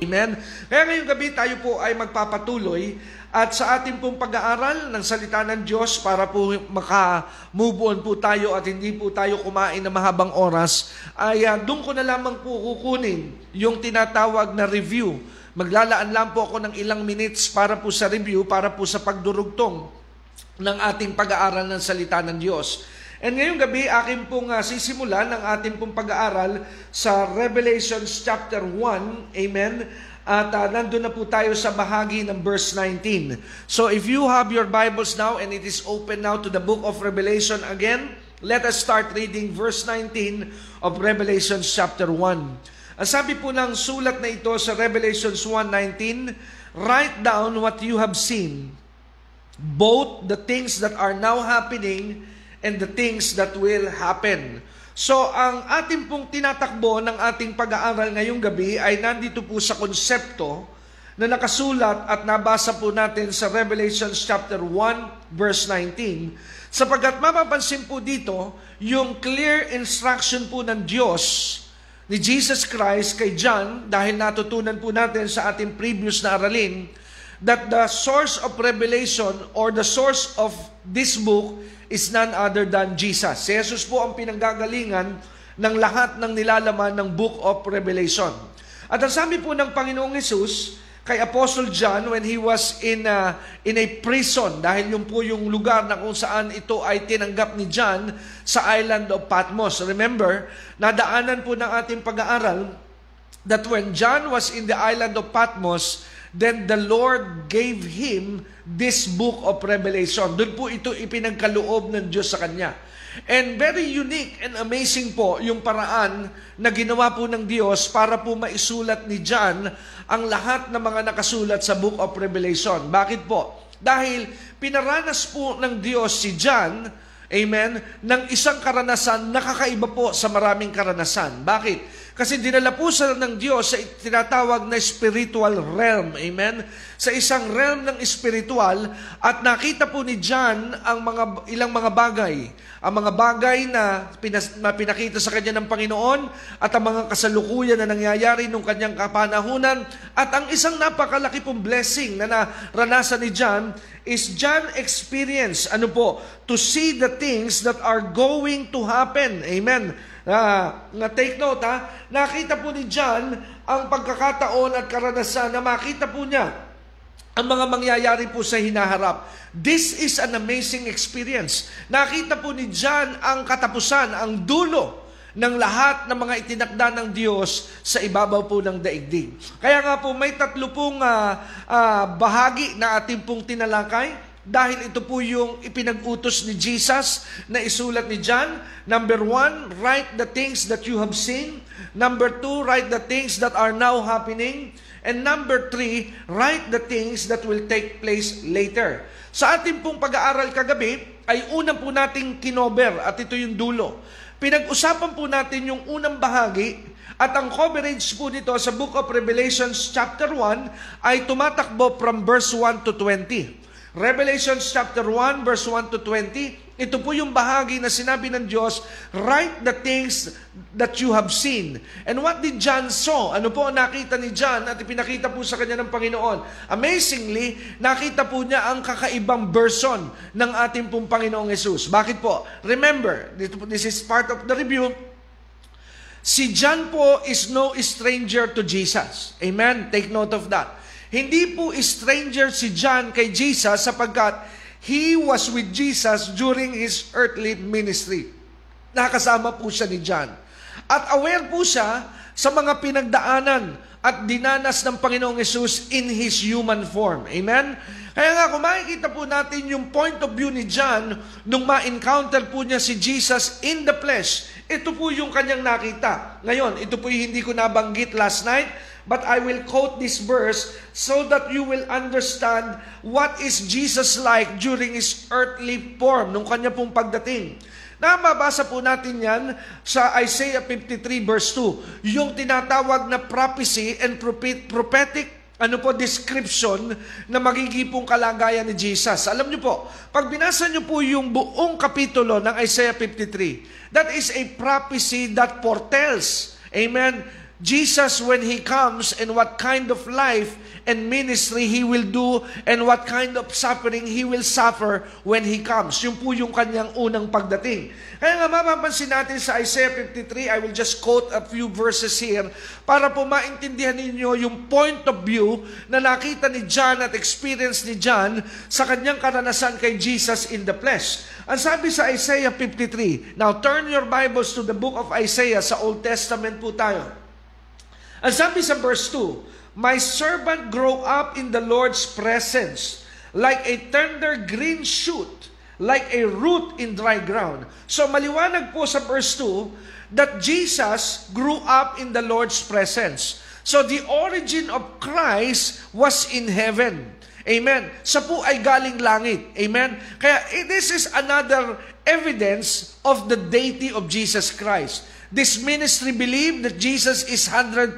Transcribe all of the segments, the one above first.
Amen? Kaya ngayong gabi tayo po ay magpapatuloy at sa ating pong pag-aaral ng salita ng Diyos para po maka-move on po tayo at hindi po tayo kumain ng mahabang oras, ay uh, doon ko na lamang po kukunin yung tinatawag na review. Maglalaan lang po ako ng ilang minutes para po sa review, para po sa pagdurugtong ng ating pag-aaral ng salita ng Diyos. And ngayong gabi, akin pong uh, sisimulan ang ating pong pag-aaral sa Revelations chapter 1. Amen? At uh, nandun na po tayo sa bahagi ng verse 19. So if you have your Bibles now and it is open now to the book of Revelation again, let us start reading verse 19 of Revelations chapter 1. Ang sabi po ng sulat na ito sa Revelations 1.19, Write down what you have seen, both the things that are now happening and the things that will happen. So, ang ating pong tinatakbo ng ating pag-aaral ngayong gabi ay nandito po sa konsepto na nakasulat at nabasa po natin sa Revelation chapter 1 verse 19 sapagkat mapapansin po dito yung clear instruction po ng Diyos ni Jesus Christ kay John dahil natutunan po natin sa ating previous na aralin that the source of revelation or the source of this book is none other than Jesus. Si Jesus po ang pinanggagalingan ng lahat ng nilalaman ng Book of Revelation. At ang sabi po ng Panginoong Yesus kay Apostle John when he was in a, in a prison dahil yung po yung lugar na kung saan ito ay tinanggap ni John sa island of Patmos. Remember, nadaanan po ng ating pag-aaral that when John was in the island of Patmos, then the Lord gave him this book of Revelation. Doon po ito ipinagkaloob ng Diyos sa kanya. And very unique and amazing po yung paraan na ginawa po ng Diyos para po maisulat ni John ang lahat ng mga nakasulat sa Book of Revelation. Bakit po? Dahil pinaranas po ng Diyos si John, amen, ng isang karanasan na kakaiba po sa maraming karanasan. Bakit? Kasi dinala po sa ng Diyos sa tinatawag na spiritual realm. Amen? Sa isang realm ng spiritual at nakita po ni John ang mga ilang mga bagay. Ang mga bagay na, pinas, na pinakita sa kanya ng Panginoon at ang mga kasalukuyan na nangyayari nung kanyang kapanahunan at ang isang napakalaki pong blessing na naranasan ni John is John experience ano po to see the things that are going to happen. Amen na, na take note ha, nakita po ni John ang pagkakataon at karanasan na makita po niya ang mga mangyayari po sa hinaharap. This is an amazing experience. Nakita po ni John ang katapusan, ang dulo ng lahat ng mga itinakda ng Diyos sa ibabaw po ng daigdig. Kaya nga po may tatlo pong uh, uh, bahagi na ating pong tinalakay dahil ito po yung ipinag-utos ni Jesus na isulat ni John. Number one, write the things that you have seen. Number two, write the things that are now happening. And number three, write the things that will take place later. Sa ating pong pag-aaral kagabi, ay unang po nating kinover at ito yung dulo. Pinag-usapan po natin yung unang bahagi at ang coverage po nito sa Book of Revelations chapter 1 ay tumatakbo from verse 1 to 20. Revelation chapter 1 verse 1 to 20, ito po yung bahagi na sinabi ng Diyos, write the things that you have seen. And what did John saw? Ano po ang nakita ni John at ipinakita po sa kanya ng Panginoon? Amazingly, nakita po niya ang kakaibang version ng ating pong Panginoong Yesus. Bakit po? Remember, this is part of the review, Si John po is no stranger to Jesus. Amen? Take note of that. Hindi po stranger si John kay Jesus sapagkat he was with Jesus during his earthly ministry. Nakasama po siya ni John. At aware po siya sa mga pinagdaanan at dinanas ng Panginoong Yesus in His human form. Amen? Kaya nga, kung makikita po natin yung point of view ni John nung ma-encounter po niya si Jesus in the flesh, ito po yung kanyang nakita. Ngayon, ito po yung hindi ko nabanggit last night, but I will quote this verse so that you will understand what is Jesus like during His earthly form, nung kanya pong pagdating. Na mabasa po natin yan sa Isaiah 53 verse 2, yung tinatawag na prophecy and prophetic ano po, description na magiging pong kalagayan ni Jesus. Alam niyo po, pag binasa niyo po yung buong kapitulo ng Isaiah 53, that is a prophecy that foretells, amen, Jesus when He comes and what kind of life and ministry He will do and what kind of suffering He will suffer when He comes. Yung po yung kanyang unang pagdating. Kaya nga mapapansin natin sa Isaiah 53, I will just quote a few verses here para po maintindihan ninyo yung point of view na nakita ni John at experience ni John sa kanyang karanasan kay Jesus in the flesh. Ang sabi sa Isaiah 53, now turn your Bibles to the book of Isaiah sa Old Testament po tayo. Ang sabi sa verse 2, My servant grow up in the Lord's presence like a tender green shoot, like a root in dry ground. So maliwanag po sa verse 2 that Jesus grew up in the Lord's presence. So the origin of Christ was in heaven. Amen. Sa po ay galing langit. Amen. Kaya eh, this is another evidence of the deity of Jesus Christ. This ministry believed that Jesus is 100%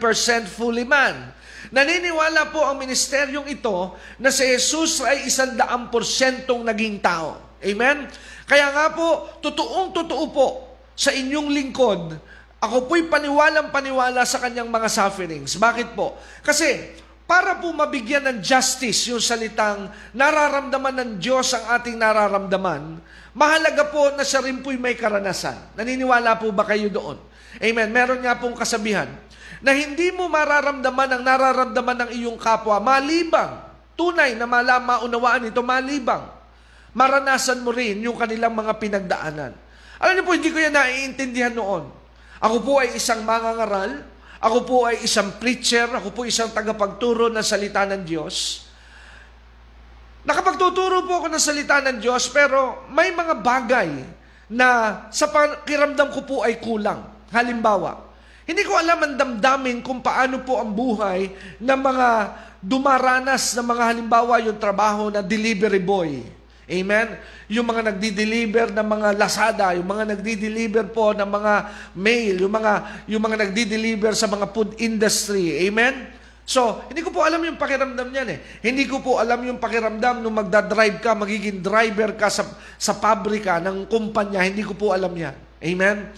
fully man. Naniniwala po ang ministeryong ito na si Jesus ay isandaang porsyentong naging tao. Amen? Kaya nga po, totoong totoo po sa inyong lingkod, ako po'y paniwalang paniwala sa kanyang mga sufferings. Bakit po? Kasi para po mabigyan ng justice yung salitang nararamdaman ng Diyos ang ating nararamdaman, mahalaga po na siya rin po'y may karanasan. Naniniwala po ba kayo doon? Amen. Meron nga pong kasabihan na hindi mo mararamdaman ang nararamdaman ng iyong kapwa malibang. Tunay na malam, maunawaan ito, malibang. Maranasan mo rin yung kanilang mga pinagdaanan. Alam niyo po, hindi ko yan naiintindihan noon. Ako po ay isang mangangaral, ako po ay isang preacher, ako po isang tagapagturo ng salita ng Diyos. Nakapagtuturo po ako ng salita ng Diyos, pero may mga bagay na sa pakiramdam ko po ay kulang. Halimbawa, hindi ko alam ang damdamin kung paano po ang buhay ng mga dumaranas ng mga halimbawa yung trabaho na delivery boy. Amen? Yung mga nagdi-deliver ng mga Lazada, yung mga nagdi-deliver po ng mga mail, yung mga, yung mga nagdi-deliver sa mga food industry. Amen? So, hindi ko po alam yung pakiramdam niyan eh. Hindi ko po alam yung pakiramdam nung magdadrive ka, magiging driver ka sa, sa pabrika ng kumpanya. Hindi ko po alam yan. Amen?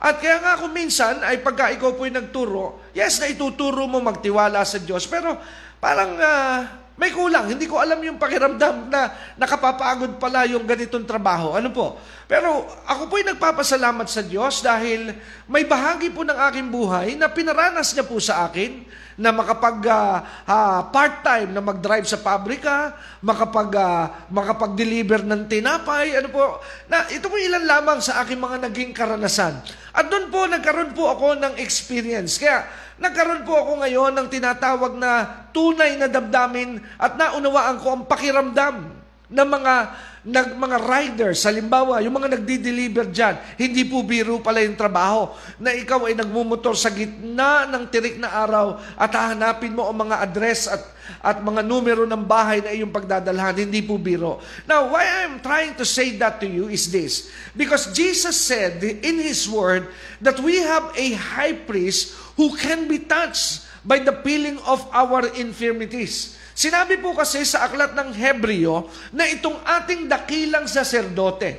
At kaya nga kung minsan ay pagka ikaw po'y nagturo, yes na ituturo mo magtiwala sa Diyos, pero parang uh, may kulang. Hindi ko alam yung pakiramdam na nakapapagod pala yung ganitong trabaho. Ano po? Pero ako po'y nagpapasalamat sa Diyos dahil may bahagi po ng aking buhay na pinaranas niya po sa akin na makapag uh, uh, part-time na mag-drive sa pabrika, makapag uh, makapag-deliver ng tinapay, ano po. Na ito po ilan lamang sa aking mga naging karanasan. At doon po nagkaroon po ako ng experience. Kaya nagkaroon po ako ngayon ng tinatawag na tunay na damdamin at naunawaan ko ang pakiramdam ng mga nag, mga riders, halimbawa, yung mga nagdi-deliver dyan, hindi po biro pala yung trabaho na ikaw ay nagmumotor sa gitna ng tirik na araw at hahanapin mo ang mga address at, at mga numero ng bahay na iyong pagdadalhan. Hindi po biro. Now, why I'm trying to say that to you is this. Because Jesus said in His Word that we have a high priest who can be touched by the feeling of our infirmities. Sinabi po kasi sa aklat ng Hebreo na itong ating dakilang saserdote.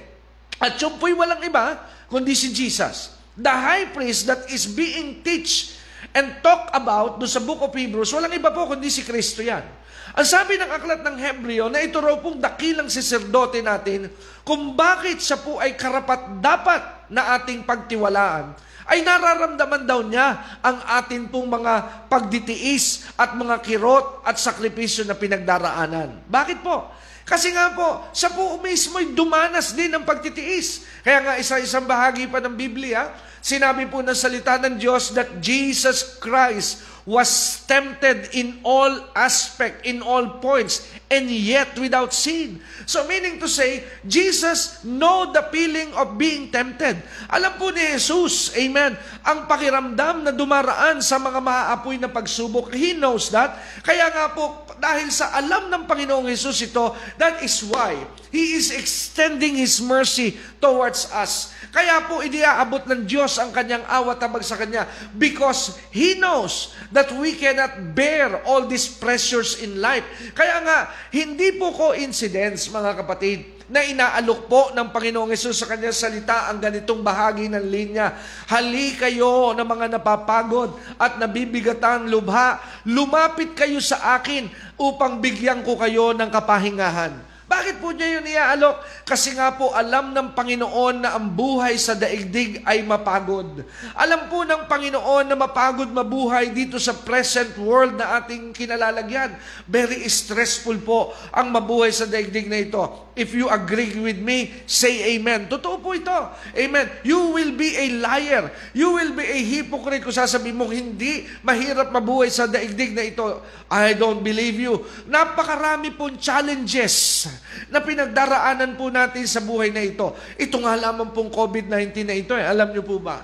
At yung po'y walang iba, kundi si Jesus. The high priest that is being teach and talk about do sa book of Hebrews, walang iba po kundi si Kristo yan. Ang sabi ng aklat ng Hebreo na ito raw pong dakilang saserdote natin kung bakit siya po ay karapat dapat na ating pagtiwalaan ay nararamdaman daw niya ang atin pong mga pagditiis at mga kirot at sakripisyo na pinagdaraanan. Bakit po? Kasi nga po, siya po mismo ay dumanas din ng pagtitiis. Kaya nga isa-isang bahagi pa ng Biblia, sinabi po ng salita ng Diyos that Jesus Christ was tempted in all aspect, in all points, and yet without sin. So meaning to say, Jesus know the feeling of being tempted. Alam po ni Jesus, amen, ang pakiramdam na dumaraan sa mga maaapoy na pagsubok. He knows that. Kaya nga po, dahil sa alam ng Panginoong Jesus ito, that is why He is extending His mercy towards us. Kaya po iniaabot ng Diyos ang kanyang awat habang sa kanya because He knows that we cannot bear all these pressures in life. Kaya nga, hindi po coincidence mga kapatid na inaalok po ng Panginoong Yesus sa kanyang salita ang ganitong bahagi ng linya. Hali kayo ng mga napapagod at nabibigatan lubha. Lumapit kayo sa akin upang bigyan ko kayo ng kapahingahan. Bakit po niya yun iaalok? Kasi nga po alam ng Panginoon na ang buhay sa daigdig ay mapagod. Alam po ng Panginoon na mapagod mabuhay dito sa present world na ating kinalalagyan. Very stressful po ang mabuhay sa daigdig na ito. If you agree with me, say amen. Totoo po ito. Amen. You will be a liar. You will be a hypocrite kung sasabihin mo hindi mahirap mabuhay sa daigdig na ito. I don't believe you. Napakarami pong challenges na pinagdaraanan po natin sa buhay na ito. Ito nga lamang pong COVID-19 na ito. Eh. Alam niyo po ba?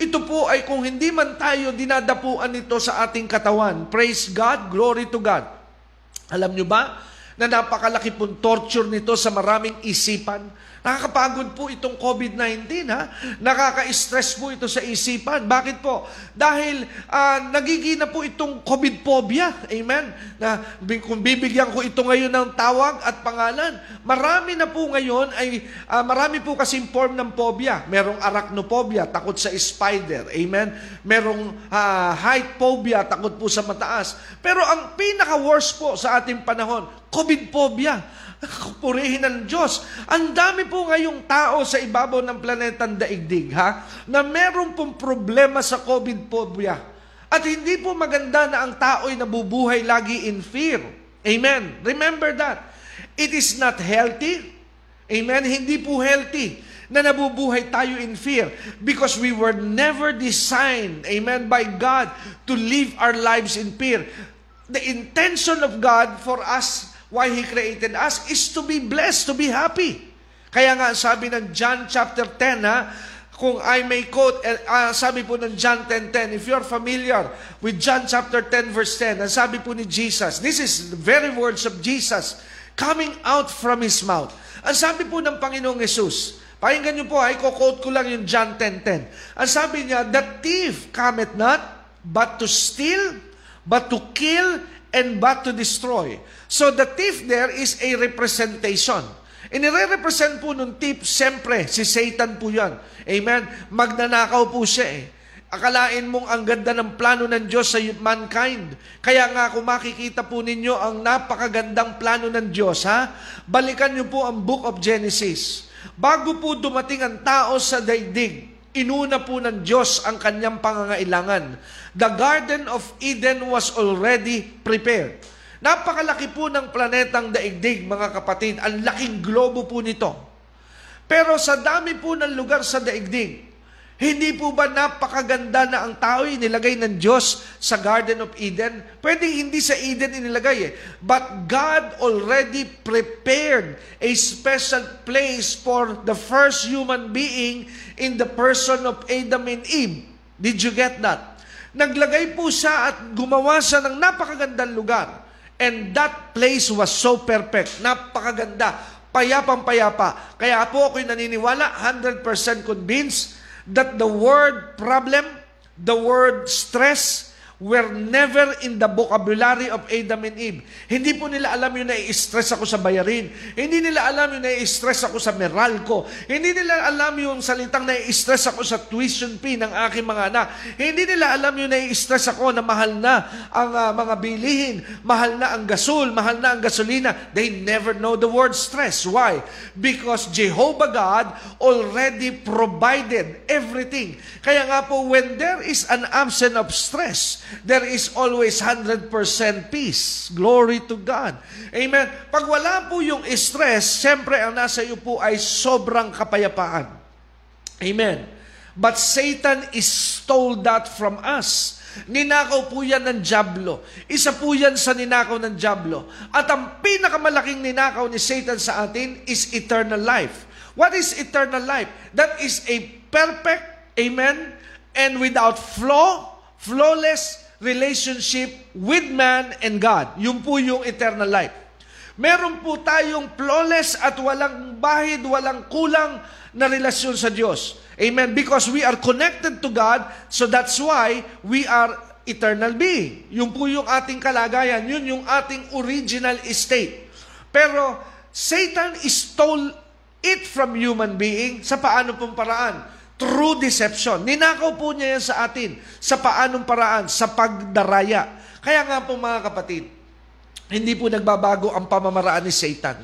Ito po ay kung hindi man tayo dinadapuan ito sa ating katawan. Praise God, glory to God. Alam niyo ba? na napakalaki pong torture nito sa maraming isipan. Nakakapagod po itong COVID-19 ha. Nakaka-stress po ito sa isipan. Bakit po? Dahil uh, nagiging na po itong COVID phobia. Amen. Na kung bibigyan ko ito ngayon ng tawag at pangalan, marami na po ngayon ay uh, marami po kasi form ng phobia. Merong arachnophobia, takot sa spider. Amen. Merong uh, height phobia, takot po sa mataas. Pero ang pinaka-worst po sa ating panahon, COVID phobia. Purihin ng Diyos. Ang dami po ngayong tao sa ibabaw ng planetang daigdig, ha? Na meron pong problema sa COVID phobia. At hindi po maganda na ang tao'y nabubuhay lagi in fear. Amen. Remember that. It is not healthy. Amen. Hindi po healthy na nabubuhay tayo in fear because we were never designed, amen, by God to live our lives in fear. The intention of God for us why He created us is to be blessed, to be happy. Kaya nga sabi ng John chapter 10 ha, kung I may quote, uh, sabi po ng John 10.10, if you're familiar with John chapter 10 verse 10, ang sabi po ni Jesus, this is the very words of Jesus coming out from His mouth. Ang sabi po ng Panginoong Yesus, pakinggan niyo po, ay quote ko lang yung John 10.10. Ang sabi niya, the thief cometh not, but to steal, but to kill, and but to destroy. So the thief there is a representation. Inire-represent po nung thief, siyempre, si Satan po yan. Amen? Magnanakaw po siya eh. Akalain mong ang ganda ng plano ng Diyos sa mankind. Kaya nga kung makikita po ninyo ang napakagandang plano ng Diyos, ha? Balikan niyo po ang Book of Genesis. Bago po dumating ang tao sa daigdig, inuna po ng Diyos ang kanyang pangangailangan. The Garden of Eden was already prepared. Napakalaki po ng planetang daigdig, mga kapatid. Ang laking globo po nito. Pero sa dami po ng lugar sa daigdig, hindi po ba napakaganda na ang tao inilagay ng Diyos sa Garden of Eden? Pwede hindi sa Eden inilagay eh. But God already prepared a special place for the first human being in the person of Adam and Eve. Did you get that? Naglagay po siya at gumawa siya ng napakagandang lugar. And that place was so perfect. Napakaganda. Payapang-payapa. Kaya po ako'y naniniwala, 100% convinced that the word problem, the word stress, were never in the vocabulary of Adam and Eve. Hindi po nila alam yung nai-stress ako sa bayarin. Hindi nila alam yung nai-stress ako sa Meralco. Hindi nila alam yung salitang nai-stress ako sa tuition fee ng aking mga anak. Hindi nila alam yung nai-stress ako na mahal na ang uh, mga bilihin, mahal na ang gasol, mahal na ang gasolina. They never know the word stress. Why? Because Jehovah God already provided everything. Kaya nga po, when there is an absence of stress, there is always 100% peace. Glory to God. Amen. Pag wala po yung stress, siyempre ang nasa iyo po ay sobrang kapayapaan. Amen. But Satan stole that from us. Ninakaw po yan ng Diablo. Isa po yan sa ninakaw ng Diablo. At ang pinakamalaking ninakaw ni Satan sa atin is eternal life. What is eternal life? That is a perfect, amen, and without flaw, flawless relationship with man and God. Yun po yung eternal life. Meron po tayong flawless at walang bahid, walang kulang na relasyon sa Diyos. Amen. Because we are connected to God, so that's why we are eternal being. Yun po yung ating kalagayan. Yun yung ating original state. Pero Satan stole it from human being sa paano pong paraan? Through deception. Ninakaw po niya yan sa atin. Sa paanong paraan? Sa pagdaraya. Kaya nga po mga kapatid, hindi po nagbabago ang pamamaraan ni Satan.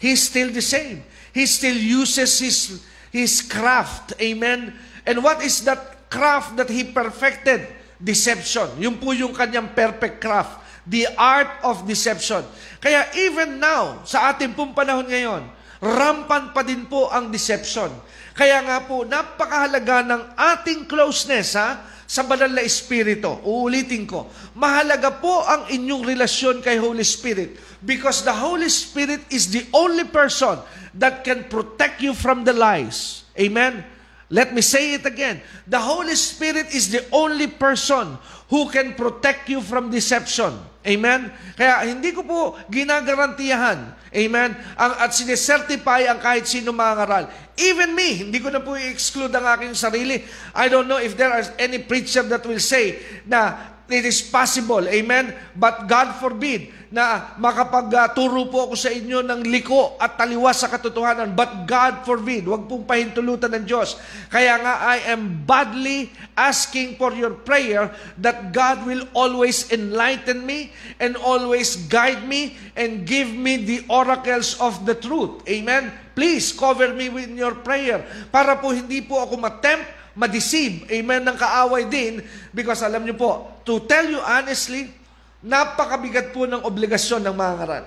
He's still the same. He still uses his, his craft. Amen? And what is that craft that he perfected? Deception. Yun po yung kanyang perfect craft. The art of deception. Kaya even now, sa ating pong panahon ngayon, rampan pa din po ang deception. Kaya nga po, napakahalaga ng ating closeness, ha? sa banal na Espiritu. Uulitin ko, mahalaga po ang inyong relasyon kay Holy Spirit because the Holy Spirit is the only person that can protect you from the lies. Amen? Let me say it again. The Holy Spirit is the only person who can protect you from deception. Amen? Kaya hindi ko po ginagarantiyahan, amen, ang, at sinesertify ang kahit sino mangaral. Even me, hindi ko na po i-exclude ang aking sarili. I don't know if there is any preacher that will say na it is possible, amen, but God forbid na makapagturo po ako sa inyo ng liko at taliwas sa katotohanan. But God forbid, wag pong pahintulutan ng Diyos. Kaya nga, I am badly asking for your prayer that God will always enlighten me and always guide me and give me the oracles of the truth. Amen? Please cover me with your prayer para po hindi po ako matempt ma-deceive, amen, ng kaaway din because alam niyo po, to tell you honestly, Napakabigat po ng obligasyon ng mga ngaral.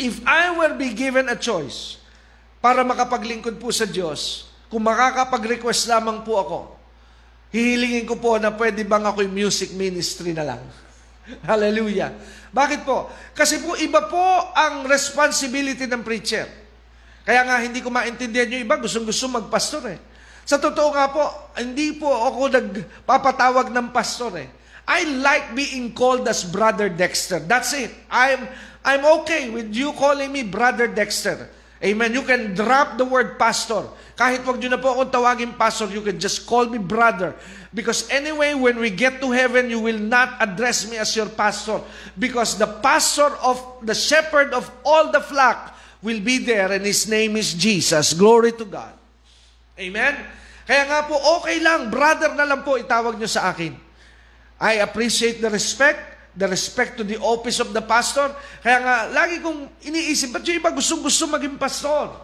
If I were be given a choice para makapaglingkod po sa Diyos, kung makakapag-request lamang po ako, hihilingin ko po na pwede bang ako yung music ministry na lang. Hallelujah. Bakit po? Kasi po iba po ang responsibility ng preacher. Kaya nga hindi ko maintindihan yung iba, gustong-gusto magpastor eh. Sa totoo nga po, hindi po ako nagpapatawag ng pastor eh. I like being called as Brother Dexter. That's it. I'm, I'm okay with you calling me Brother Dexter. Amen. You can drop the word pastor. Kahit wag nyo na po akong tawagin pastor, you can just call me brother. Because anyway, when we get to heaven, you will not address me as your pastor. Because the pastor of, the shepherd of all the flock will be there and his name is Jesus. Glory to God. Amen? Kaya nga po, okay lang, brother na lang po itawag nyo sa akin. I appreciate the respect, the respect to the office of the pastor. Kaya nga, lagi kong iniisip, ba't yung iba gustong-gusto maging pastor?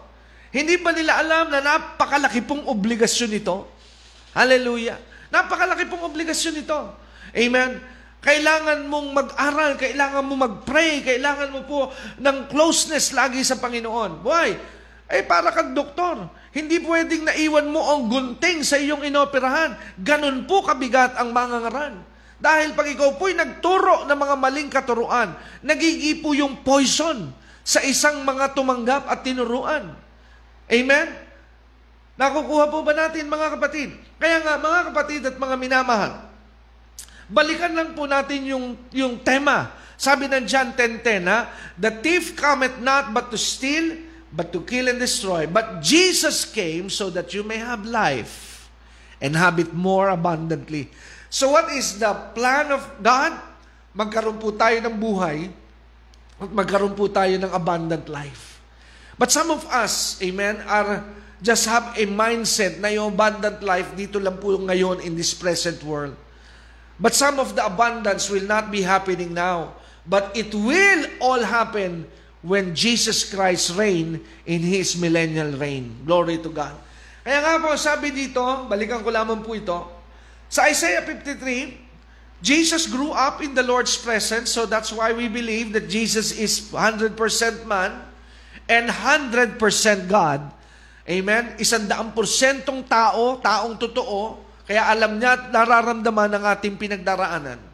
Hindi ba nila alam na napakalaki pong obligasyon ito? Hallelujah. Napakalaki pong obligasyon ito. Amen. Kailangan mong mag-aral, kailangan mo mag-pray, kailangan mo po ng closeness lagi sa Panginoon. Why? Eh, para kang doktor. Hindi pwedeng naiwan mo ang gunting sa iyong inoperahan. Ganon po kabigat ang mga ngaran. Dahil pag ikaw po'y nagturo ng mga maling katuruan, nagigipo yung poison sa isang mga tumanggap at tinuruan. Amen? Nakukuha po ba natin mga kapatid? Kaya nga mga kapatid at mga minamahal, balikan lang po natin yung, yung tema. Sabi ng John 10.10, ha? The thief cometh not but to steal, but to kill and destroy. But Jesus came so that you may have life and have it more abundantly. So what is the plan of God? Magkaroon po tayo ng buhay at magkaroon po tayo ng abundant life. But some of us, amen, are just have a mindset na yung abundant life dito lang po ngayon in this present world. But some of the abundance will not be happening now. But it will all happen when Jesus Christ reign in His millennial reign. Glory to God. Kaya nga po, sabi dito, balikan ko lamang po ito, sa Isaiah 53, Jesus grew up in the Lord's presence, so that's why we believe that Jesus is 100% man and 100% God. Amen? Isandaang porsyentong tao, taong totoo, kaya alam niya at nararamdaman ang ating pinagdaraanan.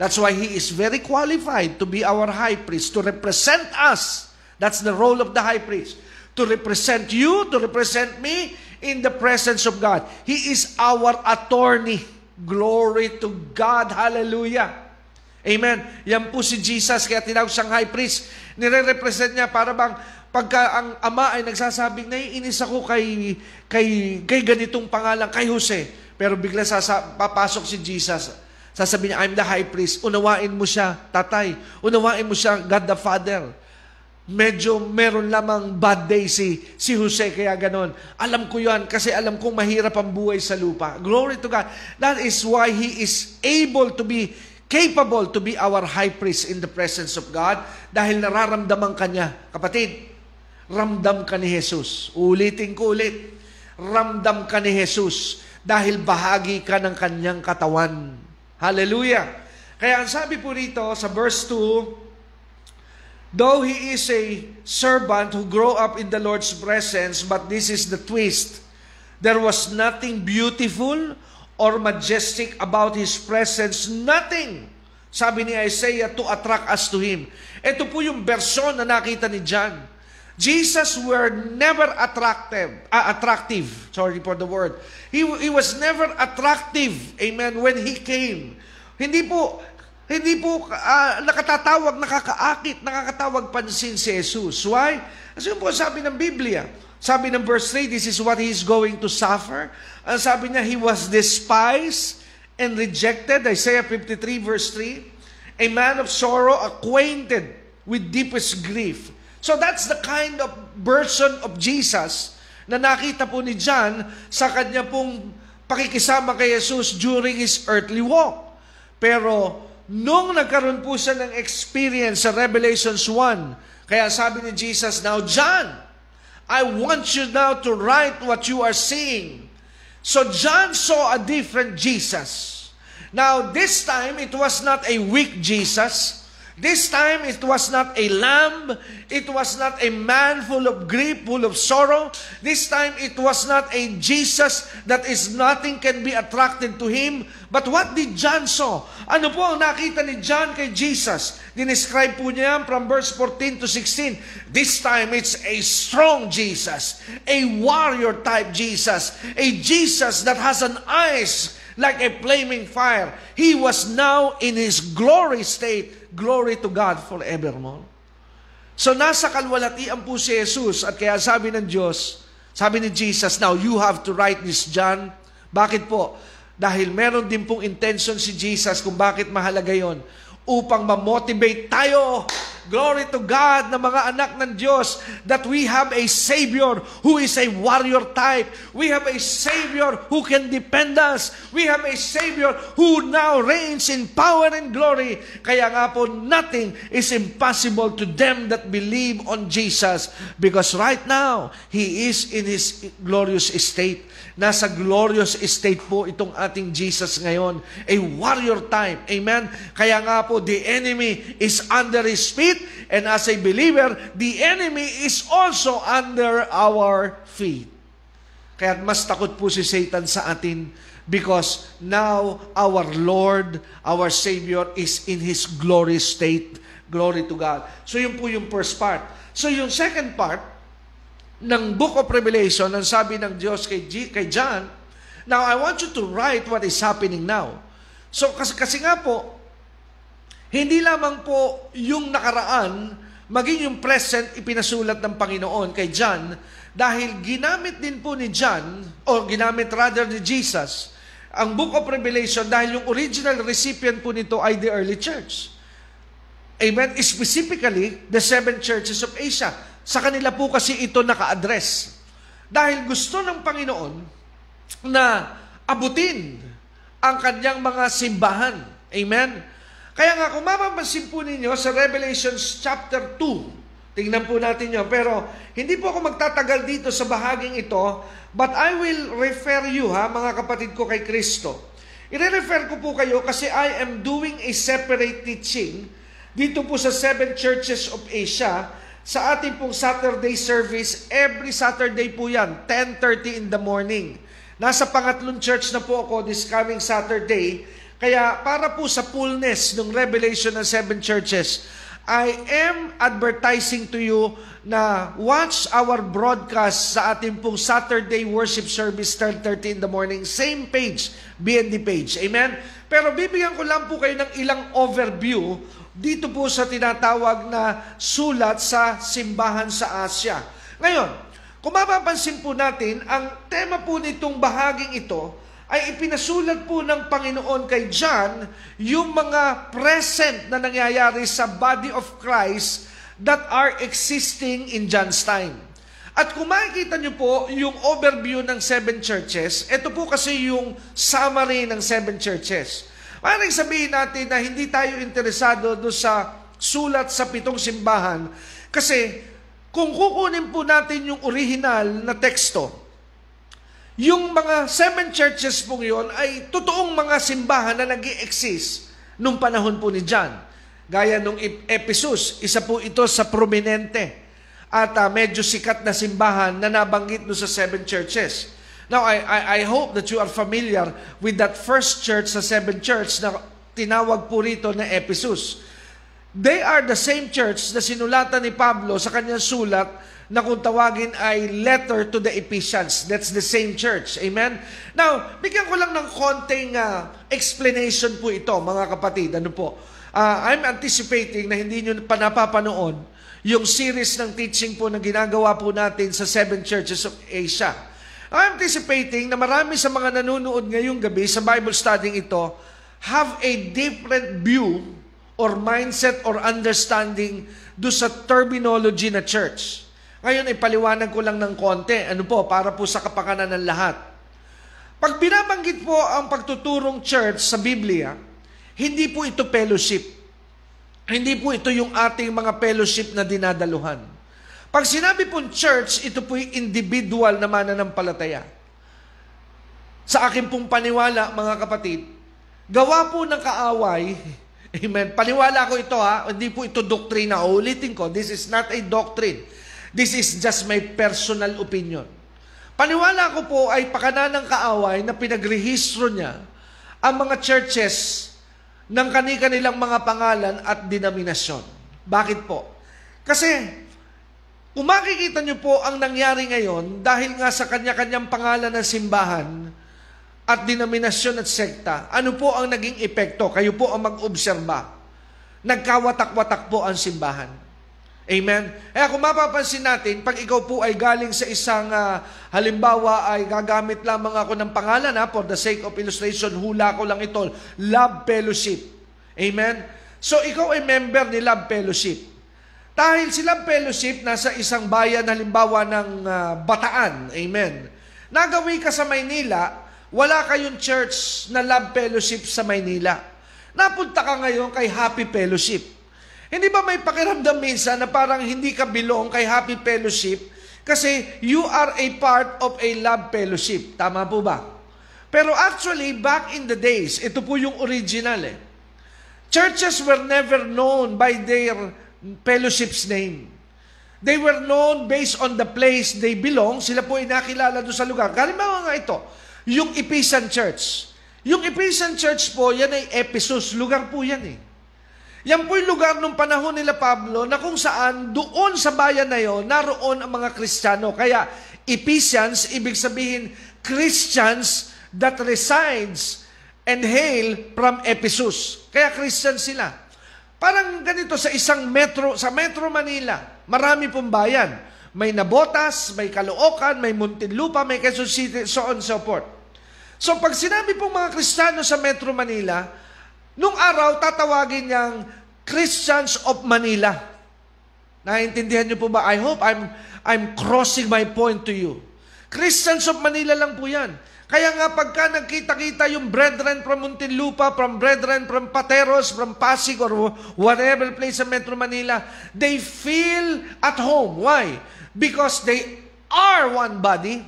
That's why He is very qualified to be our high priest, to represent us. That's the role of the high priest. To represent you, to represent me in the presence of God. He is our attorney. Glory to God. Hallelujah. Amen. Yan po si Jesus, kaya tinawag siyang high priest. Nire-represent niya para bang pagka ang ama ay nagsasabing, naiinis ako kay, kay, kay ganitong pangalan, kay Jose. Pero bigla sasa, papasok si Jesus. Sasabihin niya, I'm the high priest. Unawain mo siya, tatay. Unawain mo siya, God the Father. Medyo meron lamang bad day si, si Jose, kaya ganon. Alam ko yan kasi alam kong mahirap ang buhay sa lupa. Glory to God. That is why He is able to be capable to be our high priest in the presence of God dahil nararamdaman kanya. Kapatid, ramdam ka ni Jesus. Ulitin ko ulit. Ramdam ka ni Jesus dahil bahagi ka ng kanyang katawan. Hallelujah. Kaya ang sabi po rito sa verse 2, Though he is a servant who grew up in the Lord's presence, but this is the twist. There was nothing beautiful or majestic about his presence. Nothing. Sabi ni Isaiah to attract us to him. Ito po yung version na nakita ni John. Jesus were never attractive, uh, attractive. Sorry for the word. He, he was never attractive. Amen. When he came. Hindi po hindi po uh, nakatatawag, nakakaakit, nakakatawag pansin si Jesus. Why? Kasi po sabi ng Biblia. Sabi ng verse 3, this is what he is going to suffer. Ang sabi niya, he was despised and rejected. Isaiah 53 verse 3. A man of sorrow, acquainted with deepest grief. So that's the kind of person of Jesus na nakita po ni John sa kanya pong pakikisama kay Jesus during his earthly walk. Pero Nung nagkaroon po siya ng experience sa Revelations 1, kaya sabi ni Jesus, Now John, I want you now to write what you are seeing. So John saw a different Jesus. Now this time, it was not a weak Jesus. This time, it was not a lamb. It was not a man full of grief, full of sorrow. This time, it was not a Jesus that is nothing can be attracted to him. But what did John saw? Ano po ang nakita ni John kay Jesus? Dinescribe po niya from verse 14 to 16. This time, it's a strong Jesus. A warrior type Jesus. A Jesus that has an eyes like a flaming fire. He was now in his glory state Glory to God forevermore. So nasa kalwalatian po si Jesus at kaya sabi ng Diyos, sabi ni Jesus, now you have to write this, John. Bakit po? Dahil meron din pong intention si Jesus kung bakit mahalaga yon upang ma-motivate tayo Glory to God na mga anak ng Diyos that we have a Savior who is a warrior type. We have a Savior who can depend us. We have a Savior who now reigns in power and glory. Kaya nga po, nothing is impossible to them that believe on Jesus because right now, He is in His glorious state. Nasa glorious state po itong ating Jesus ngayon. A warrior type. Amen? Kaya nga po, the enemy is under His feet And as a believer, the enemy is also under our feet. Kaya mas takot po si Satan sa atin because now our Lord, our Savior is in His glory state. Glory to God. So yun po yung first part. So yung second part ng Book of Revelation, ang sabi ng Diyos kay, G, kay John, Now I want you to write what is happening now. So kasi, kasi nga po, hindi lamang po yung nakaraan, maging yung present ipinasulat ng Panginoon kay John dahil ginamit din po ni John o ginamit rather ni Jesus ang Book of Revelation dahil yung original recipient po nito ay the early church. Amen? Specifically, the seven churches of Asia. Sa kanila po kasi ito naka-address. Dahil gusto ng Panginoon na abutin ang kanyang mga simbahan. Amen? Kaya nga, kung mapapansin po ninyo sa Revelations chapter 2, tingnan po natin yun. Pero hindi po ako magtatagal dito sa bahaging ito, but I will refer you, ha, mga kapatid ko kay Kristo. I-refer ko po kayo kasi I am doing a separate teaching dito po sa seven churches of Asia sa ating pong Saturday service. Every Saturday po yan, 10.30 in the morning. Nasa pangatlong church na po ako this coming Saturday. Kaya para po sa fullness ng revelation ng seven churches, I am advertising to you na watch our broadcast sa ating pong Saturday worship service 10.30 in the morning. Same page, BND page. Amen? Pero bibigyan ko lang po kayo ng ilang overview dito po sa tinatawag na sulat sa simbahan sa Asya. Ngayon, kung mapapansin po natin, ang tema po nitong bahaging ito ay ipinasulat po ng Panginoon kay John yung mga present na nangyayari sa body of Christ that are existing in John's time. At kung makikita nyo po yung overview ng seven churches, ito po kasi yung summary ng seven churches. Parang sabihin natin na hindi tayo interesado do sa sulat sa pitong simbahan kasi kung kukunin po natin yung original na teksto, yung mga seven churches po yon ay totoong mga simbahan na nag exist nung panahon po ni John. Gaya nung Ephesus, isa po ito sa prominente at uh, medyo sikat na simbahan na nabanggit no sa seven churches. Now, I, I, I hope that you are familiar with that first church sa seven church na tinawag po rito na Ephesus. They are the same church na sinulatan ni Pablo sa kanyang sulat na kung tawagin ay letter to the Ephesians. That's the same church. Amen? Now, bigyan ko lang ng konting uh, explanation po ito, mga kapatid. Ano po? Uh, I'm anticipating na hindi nyo pa napapanoon yung series ng teaching po na ginagawa po natin sa seven churches of Asia. I'm anticipating na marami sa mga nanonood ngayong gabi sa Bible studying ito have a different view or mindset or understanding do sa terminology na church. Ngayon, ipaliwanag ko lang ng konti. Ano po? Para po sa kapakanan ng lahat. Pag binabanggit po ang pagtuturong church sa Biblia, hindi po ito fellowship. Hindi po ito yung ating mga fellowship na dinadaluhan. Pag sinabi pong church, ito po yung individual na mananampalataya. Sa akin pong paniwala, mga kapatid, gawa po ng kaaway, Amen. Paniwala ko ito ha, hindi po ito doktrina. Ulitin ko, this is not a doctrine. This is just my personal opinion. Paniwala ko po ay ng kaaway na pinagrehistro niya ang mga churches ng kani-kanilang mga pangalan at denominasyon. Bakit po? Kasi kung makikita niyo po ang nangyari ngayon dahil nga sa kanya-kanyang pangalan ng simbahan, at denominasyon at sekta, ano po ang naging epekto? Kayo po ang mag-obserba. Nagkawatak-watak po ang simbahan. Amen? Kaya kung mapapansin natin, pag ikaw po ay galing sa isang uh, halimbawa ay gagamit lamang ako ng pangalan ha, for the sake of illustration, hula ko lang ito, Love Fellowship. Amen? So ikaw ay member ni Love Fellowship. Dahil si Love Fellowship nasa isang bayan halimbawa ng uh, Bataan. Amen? Nagawi ka sa Maynila, wala kayong church na love fellowship sa Maynila. Napunta ka ngayon kay Happy Fellowship. Hindi ba may pakiramdam minsan na parang hindi ka belong kay Happy Fellowship kasi you are a part of a love fellowship. Tama po ba? Pero actually, back in the days, ito po yung original eh. Churches were never known by their fellowship's name. They were known based on the place they belong. Sila po ay nakilala doon sa lugar. Kalimbawa nga ito, yung Ephesian Church. Yung Ephesian Church po, yan ay Ephesus. Lugar po yan eh. Yan po yung lugar nung panahon nila Pablo na kung saan doon sa bayan na yon naroon ang mga Kristiyano. Kaya Ephesians, ibig sabihin Christians that resides and hail from Ephesus. Kaya Christian sila. Parang ganito sa isang metro, sa Metro Manila, marami pong bayan. May Nabotas, may Caloocan, may Muntinlupa, may Quezon City, so on so forth. So pag sinabi pong mga Kristiyano sa Metro Manila, nung araw tatawagin niyang Christians of Manila. Naiintindihan niyo po ba? I hope I'm, I'm crossing my point to you. Christians of Manila lang po yan. Kaya nga pagka nagkita-kita yung brethren from Muntinlupa, from brethren from Pateros, from Pasig, or whatever place sa Metro Manila, they feel at home. Why? Because they are one body.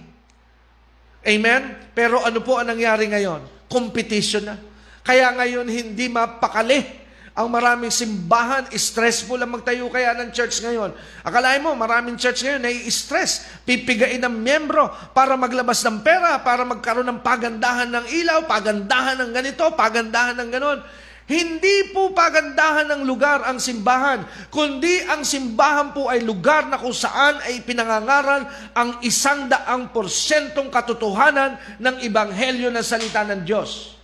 Amen? Pero ano po ang nangyari ngayon? Competition na. Kaya ngayon hindi mapakali ang maraming simbahan, stressful ang magtayo kaya ng church ngayon. Akalain mo, maraming church ngayon nai-stress. Pipigain ng miyembro para maglabas ng pera, para magkaroon ng pagandahan ng ilaw, pagandahan ng ganito, pagandahan ng ganon. Hindi po pagandahan ng lugar ang simbahan, kundi ang simbahan po ay lugar na kung saan ay pinangangaral ang isang daang porsyentong katotohanan ng ibanghelyo ng salita ng Diyos.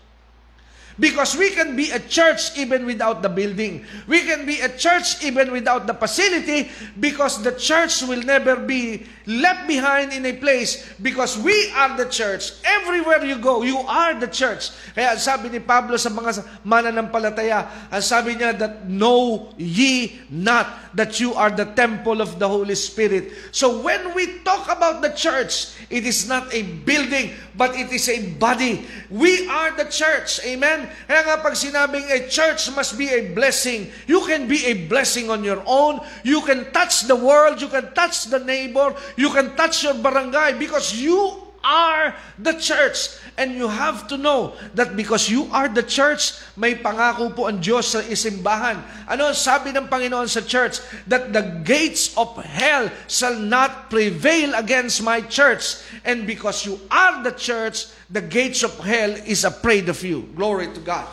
Because we can be a church even without the building. We can be a church even without the facility because the church will never be left behind in a place because we are the church. Everywhere you go, you are the church. Kaya sabi ni Pablo sa mga mananampalataya, ang sabi niya that know ye not that you are the temple of the Holy Spirit. So when we talk about the church, it is not a building, but it is a body. We are the church. Amen? Kaya nga pag sinabing a church must be a blessing, you can be a blessing on your own. You can touch the world, you can touch the neighbor, you can touch your barangay because you are the church. And you have to know that because you are the church, may pangako po ang Diyos sa isimbahan. Ano sabi ng Panginoon sa church? That the gates of hell shall not prevail against my church. And because you are the church, the gates of hell is afraid of you. Glory to God.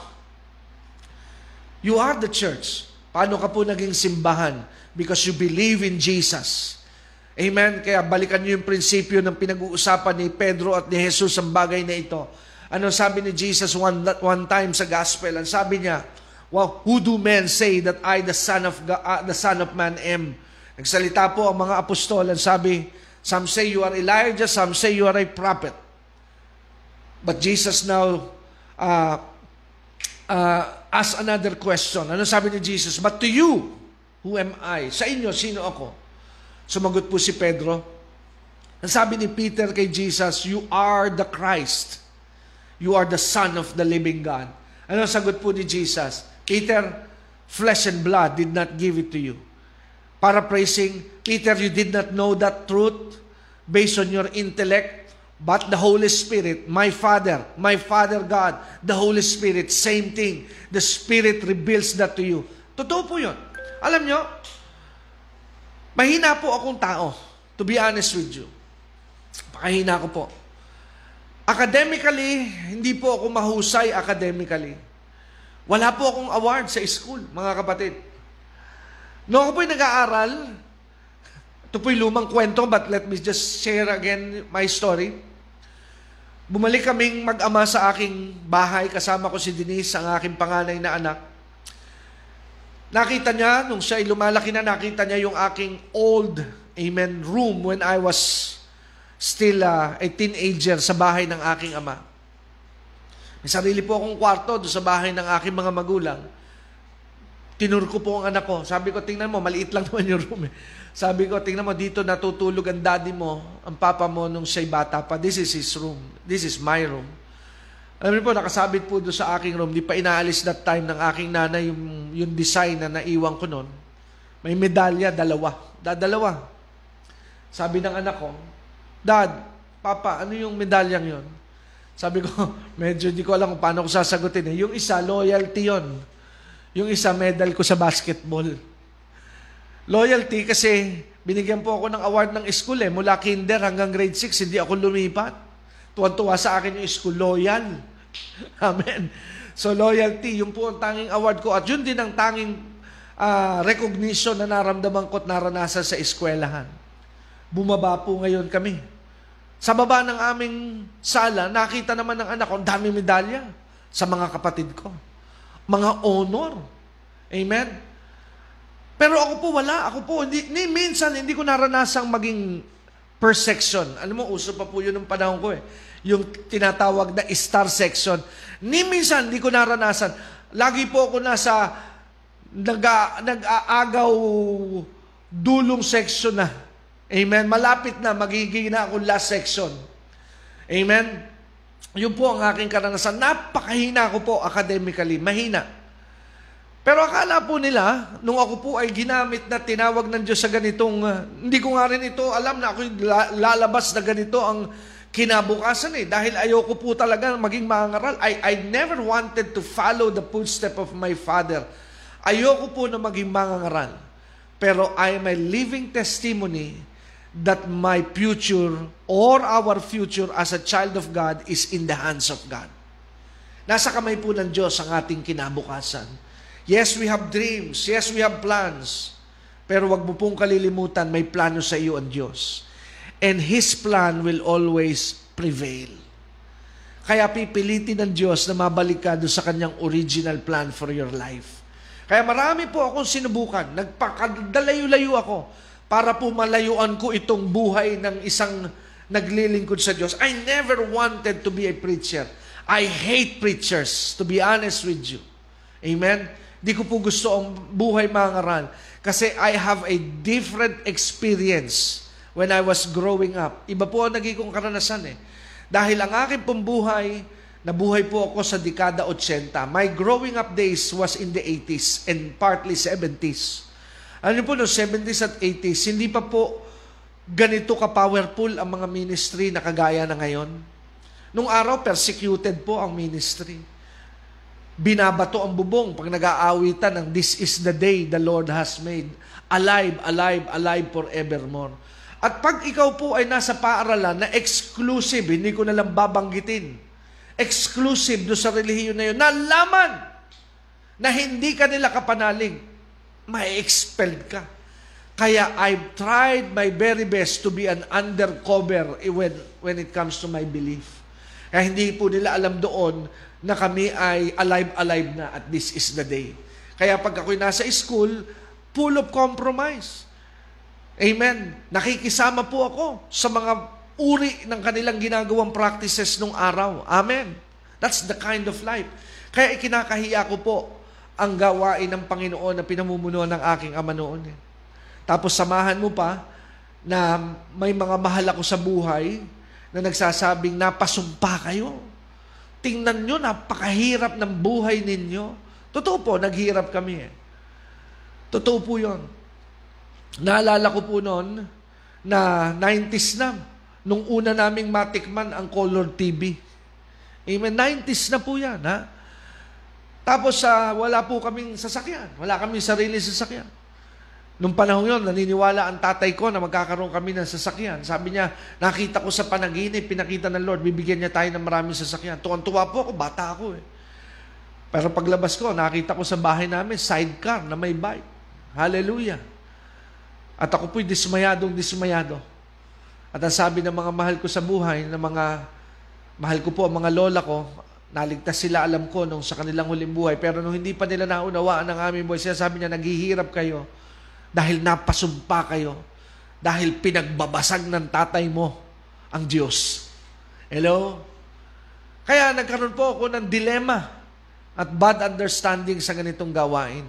You are the church. Paano ka po naging simbahan? Because you believe in Jesus. Amen? Kaya balikan niyo yung prinsipyo ng pinag-uusapan ni Pedro at ni Jesus ang bagay na ito. Ano sabi ni Jesus one, one time sa gospel? Ang sabi niya, well, who do men say that I, the Son of, God, uh, the Son of Man, am? Nagsalita po ang mga apostol. Ang sabi, some say you are Elijah, some say you are a prophet. But Jesus now uh, uh, asks another question. Ano sabi ni Jesus? But to you, who am I? Sa inyo, sino ako? Sumagot po si Pedro. Ang sabi ni Peter kay Jesus, You are the Christ. You are the Son of the living God. Ano sagot po ni Jesus? Peter, flesh and blood did not give it to you. Paraphrasing, Peter, you did not know that truth based on your intellect, but the Holy Spirit, my Father, my Father God, the Holy Spirit, same thing. The Spirit reveals that to you. Totoo po yun. Alam nyo, Mahina po akong tao, to be honest with you. Pakahina ko po. Academically, hindi po ako mahusay academically. Wala po akong award sa school, mga kapatid. Noong ako po'y nag-aaral, ito po'y lumang kwento, but let me just share again my story. Bumalik kaming mag-ama sa aking bahay, kasama ko si Denise, ang aking panganay na anak. Nakita niya, nung siya ay lumalaki na, nakita niya yung aking old, amen, room when I was still uh, a teenager sa bahay ng aking ama. May sarili po akong kwarto doon sa bahay ng aking mga magulang. Tinur ko po ang anak ko. Sabi ko, tingnan mo, maliit lang naman yung room eh. Sabi ko, tingnan mo, dito natutulog ang daddy mo, ang papa mo nung siya'y bata pa. This is his room. This is my room. Alam niyo po, nakasabit po doon sa aking room. Di pa inaalis that time ng aking nanay yung, yung design na naiwan ko noon. May medalya, dalawa. Dadalawa. Sabi ng anak ko, Dad, Papa, ano yung medalyang yon? Sabi ko, medyo di ko alam kung paano ko sasagutin. Eh. Yung isa, loyalty yon. Yung isa, medal ko sa basketball. Loyalty kasi binigyan po ako ng award ng school eh. Mula kinder hanggang grade 6, hindi ako lumipat. Tuwan-tuwa sa akin yung school, loyal. Amen. So loyalty, yung po ang tanging award ko. At yun din ang tanging uh, recognition na naramdaman ko at naranasan sa eskwelahan. Bumaba po ngayon kami. Sa baba ng aming sala, nakita naman ng anak ko, ang daming medalya sa mga kapatid ko. Mga honor. Amen? Pero ako po wala. Ako po, hindi, ni, minsan hindi ko naranasang maging per section. Alam mo, uso pa po yun ng panahon ko eh. Yung tinatawag na star section. Ni minsan, hindi ko naranasan. Lagi po ako nasa nag- nag-aagaw dulong section na. Amen. Malapit na, magiging na ako last section. Amen. Yun po ang aking karanasan. Napakahina ko po academically. Mahina. Pero akala po nila, nung ako po ay ginamit na tinawag ng Diyos sa ganitong, uh, hindi ko nga rin ito alam na ako lalabas na ganito ang kinabukasan eh. Dahil ayoko po talaga maging mangaral. I, I never wanted to follow the footstep of my father. Ayoko po na maging mangangaral. Pero I am a living testimony that my future or our future as a child of God is in the hands of God. Nasa kamay po ng Diyos ang ating kinabukasan. Yes, we have dreams. Yes, we have plans. Pero wag mo pong kalilimutan, may plano sa iyo ang Diyos. And His plan will always prevail. Kaya pipilitin ng Diyos na mabalik ka doon sa kanyang original plan for your life. Kaya marami po akong sinubukan. Nagpakadalayo-layo ako para po malayuan ko itong buhay ng isang naglilingkod sa Diyos. I never wanted to be a preacher. I hate preachers, to be honest with you. Amen? Di ko po gusto ang buhay mga ngaral. Kasi I have a different experience when I was growing up. Iba po ang naging kong karanasan eh. Dahil ang aking pong buhay, nabuhay po ako sa dekada 80. My growing up days was in the 80s and partly 70s. Ano po, no 70s at 80s, hindi pa po ganito ka-powerful ang mga ministry na kagaya na ngayon. Nung araw, persecuted po ang ministry. Binabato ang bubong pag nag-aawitan ng This is the day the Lord has made. Alive, alive, alive forevermore. At pag ikaw po ay nasa paaralan na exclusive, hindi ko na lang babanggitin, exclusive do sa relihiyon na yun, nalaman na hindi ka nila kapanalig, ma-expelled ka. Kaya I've tried my very best to be an undercover when, when it comes to my belief. Kaya hindi po nila alam doon na kami ay alive-alive na at this is the day. Kaya pag ako'y nasa school, full of compromise. Amen. Nakikisama po ako sa mga uri ng kanilang ginagawang practices nung araw. Amen. That's the kind of life. Kaya ikinakahiya ko po ang gawain ng Panginoon na pinamumunuan ng aking ama noon. Tapos samahan mo pa na may mga mahal ako sa buhay na nagsasabing napasumpa kayo. Tingnan nyo, napakahirap ng buhay ninyo. Totoo po, naghirap kami eh. Totoo po yon. Naalala ko po noon na 90s na, nung una naming matikman ang color TV. Amen, 90s na po yan, ha? Tapos uh, wala po kaming sasakyan. Wala kaming sarili sasakyan. Nung panahon yon, naniniwala ang tatay ko na magkakaroon kami ng sasakyan. Sabi niya, nakita ko sa panaginip, pinakita ng Lord, bibigyan niya tayo ng maraming sasakyan. Tuwan-tuwa po ako, bata ako eh. Pero paglabas ko, nakita ko sa bahay namin, sidecar na may bike. Hallelujah. At ako po'y dismayadong dismayado. At ang sabi ng mga mahal ko sa buhay, ng mga mahal ko po, ang mga lola ko, Naligtas sila, alam ko, nung sa kanilang huling buhay. Pero nung hindi pa nila naunawaan ng aming buhay, sabi niya, naghihirap kayo dahil napasumpa kayo. Dahil pinagbabasag ng tatay mo ang Diyos. Hello? Kaya nagkaroon po ako ng dilema at bad understanding sa ganitong gawain.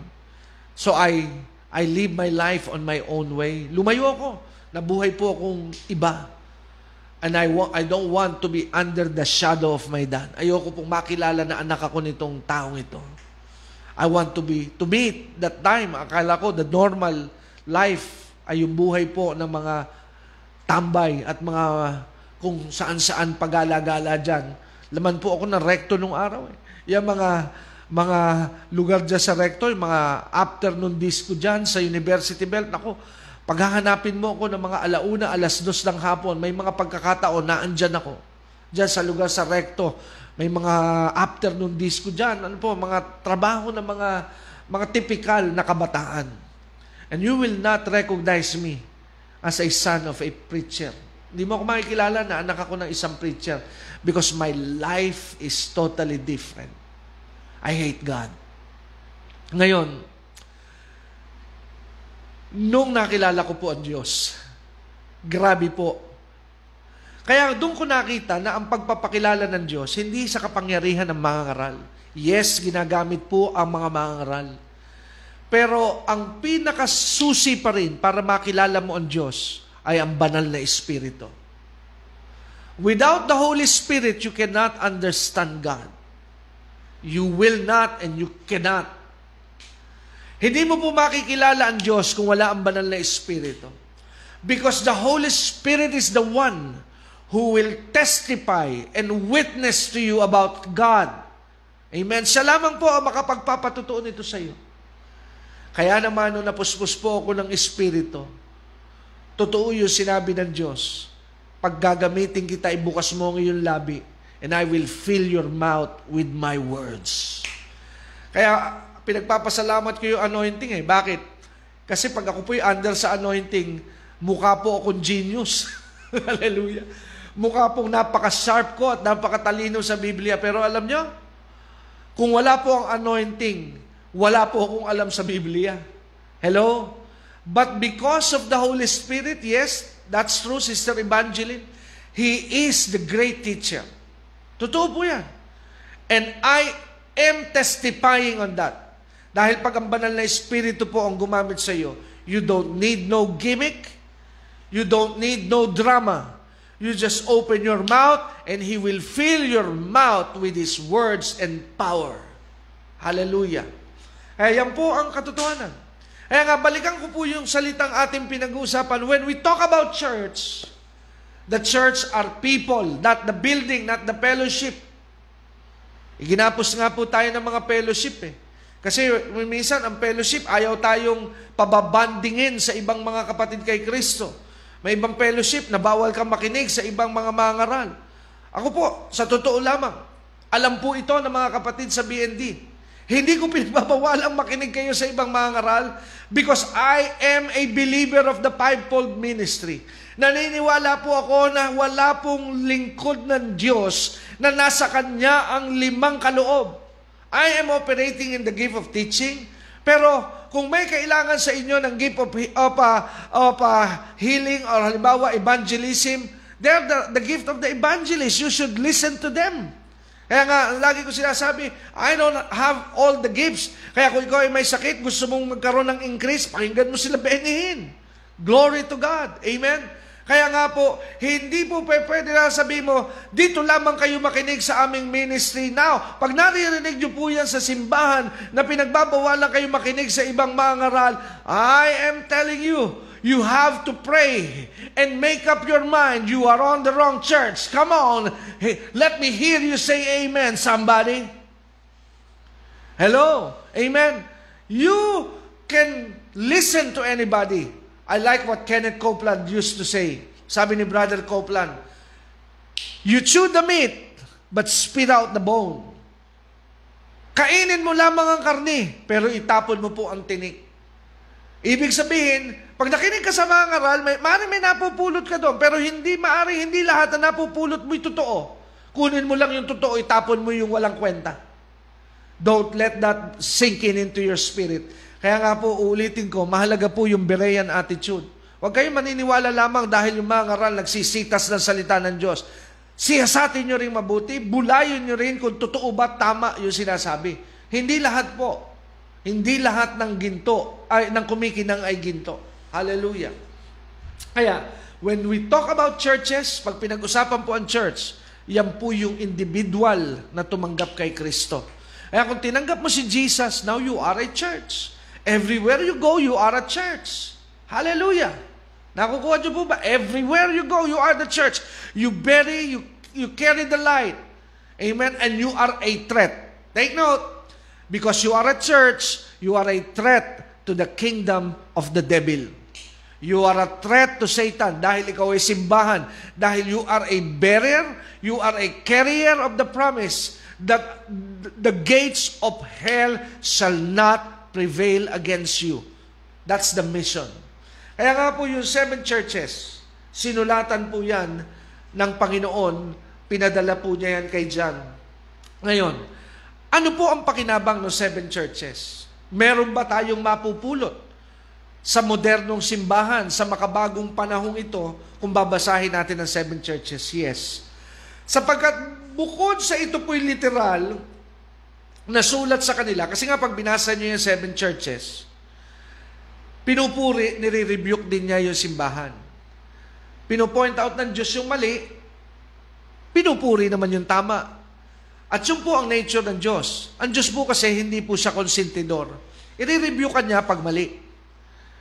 So I I live my life on my own way. Lumayo ako. Nabuhay po akong iba. And I, wa- I don't want to be under the shadow of my dad. Ayoko pong makilala na anak ako nitong taong ito. I want to be, to meet that time, akala ko the normal life ay yung buhay po ng mga tambay at mga kung saan-saan pagala-gala dyan. Laman po ako ng recto nung araw. Eh. Yung mga mga lugar dyan sa recto, yung mga afternoon disco dyan sa University Belt, ako, Paghahanapin mo ako ng mga alauna, alas dos ng hapon, may mga pagkakataon na andyan ako. Diyan sa lugar sa recto, may mga afternoon disco dyan. Ano po, mga trabaho ng mga, mga typical na kabataan. And you will not recognize me as a son of a preacher. Hindi mo ako makikilala na anak ako ng isang preacher because my life is totally different. I hate God. Ngayon, Nung nakilala ko po ang Diyos, grabe po. Kaya doon ko nakita na ang pagpapakilala ng Diyos, hindi sa kapangyarihan ng mga ngaral. Yes, ginagamit po ang mga mga ngaral. Pero ang pinakasusi pa rin para makilala mo ang Diyos ay ang banal na Espiritu. Without the Holy Spirit, you cannot understand God. You will not and you cannot hindi mo po makikilala ang Diyos kung wala ang banal na Espiritu. Because the Holy Spirit is the one who will testify and witness to you about God. Amen. Siya lamang po ang makapagpapatutuo nito sa iyo. Kaya naman nung napuspos po ako ng Espiritu, totoo yung sinabi ng Diyos, pag gagamitin kita, ibukas mo ang iyong labi, and I will fill your mouth with my words. Kaya pinagpapasalamat ko yung anointing eh. Bakit? Kasi pag ako po'y under sa anointing, mukha po akong genius. Hallelujah. Mukha pong napaka-sharp ko at napakatalino sa Biblia. Pero alam nyo, kung wala po ang anointing, wala po akong alam sa Biblia. Hello? But because of the Holy Spirit, yes, that's true, Sister Evangeline, He is the great teacher. Totoo po yan. And I am testifying on that. Dahil pag ang banal na Espiritu po ang gumamit sa iyo, you don't need no gimmick, you don't need no drama. You just open your mouth and He will fill your mouth with His words and power. Hallelujah. Kaya yan po ang katotohanan. Kaya nga, balikan ko po yung salitang ating pinag-uusapan. When we talk about church, the church are people, not the building, not the fellowship. Iginapos nga po tayo ng mga fellowship eh. Kasi minsan ang fellowship, ayaw tayong pababandingin sa ibang mga kapatid kay Kristo. May ibang fellowship na bawal kang makinig sa ibang mga mangaral. Ako po, sa totoo lamang, alam po ito ng mga kapatid sa BND. Hindi ko pinagbabawalang makinig kayo sa ibang mga ngaral because I am a believer of the fivefold ministry. Naniniwala po ako na wala pong lingkod ng Diyos na nasa Kanya ang limang kaloob. I am operating in the gift of teaching, pero kung may kailangan sa inyo ng gift of, of, uh, of uh, healing or halimbawa evangelism, they're the, the gift of the evangelist. You should listen to them. Kaya nga, lagi ko sinasabi, I don't have all the gifts. Kaya kung ikaw ay may sakit, gusto mong magkaroon ng increase, pakinggan mo sila benihin. Glory to God. Amen? Kaya nga po, hindi po pwede na sabihin mo, dito lamang kayo makinig sa aming ministry now. Pag naririnig nyo po yan sa simbahan na pinagbabawalan kayo makinig sa ibang mga ngaral, I am telling you, You have to pray and make up your mind. You are on the wrong church. Come on. Hey, let me hear you say amen, somebody. Hello. Amen. You can listen to anybody. I like what Kenneth Copeland used to say. Sabi ni Brother Copeland, You chew the meat, but spit out the bone. Kainin mo lamang ang karni, pero itapon mo po ang tinik. Ibig sabihin, pag nakinig ka sa mga ngaral, may, maaaring may napupulot ka doon, pero hindi maari, hindi lahat na napupulot mo'y totoo. Kunin mo lang yung totoo, itapon mo yung walang kwenta. Don't let that sink in into your spirit. Kaya nga po, uulitin ko, mahalaga po yung Berean attitude. Huwag kayong maniniwala lamang dahil yung mga ngaral nagsisitas ng salita ng Diyos. Siyasatin nyo rin mabuti, bulayin nyo rin kung totoo ba tama yung sinasabi. Hindi lahat po. Hindi lahat ng ginto, ay, ng kumikinang ay ginto. Hallelujah. Kaya, when we talk about churches, pag pinag-usapan po ang church, yan po yung individual na tumanggap kay Kristo. Kaya kung tinanggap mo si Jesus, now you are a church. Everywhere you go, you are a church. Hallelujah. Nakukuha niyo po ba? Everywhere you go, you are the church. You bury, you, you carry the light. Amen? And you are a threat. Take note, Because you are a church, you are a threat to the kingdom of the devil. You are a threat to Satan dahil ikaw ay simbahan. Dahil you are a bearer, you are a carrier of the promise that the gates of hell shall not prevail against you. That's the mission. Kaya nga po yung seven churches, sinulatan po yan ng Panginoon, pinadala po niya yan kay John. Ngayon, ano po ang pakinabang ng seven churches? Meron ba tayong mapupulot sa modernong simbahan, sa makabagong panahong ito, kung babasahin natin ang seven churches? Yes. Sapagkat bukod sa ito po'y literal, nasulat sa kanila, kasi nga pag binasa niyo yung seven churches, pinupuri, nire-rebuke din niya yung simbahan. Pinupoint out ng Diyos yung mali, pinupuri naman yung tama. At yun po ang nature ng Diyos. Ang Diyos po kasi hindi po siya konsentidor. I-review ka niya pag mali.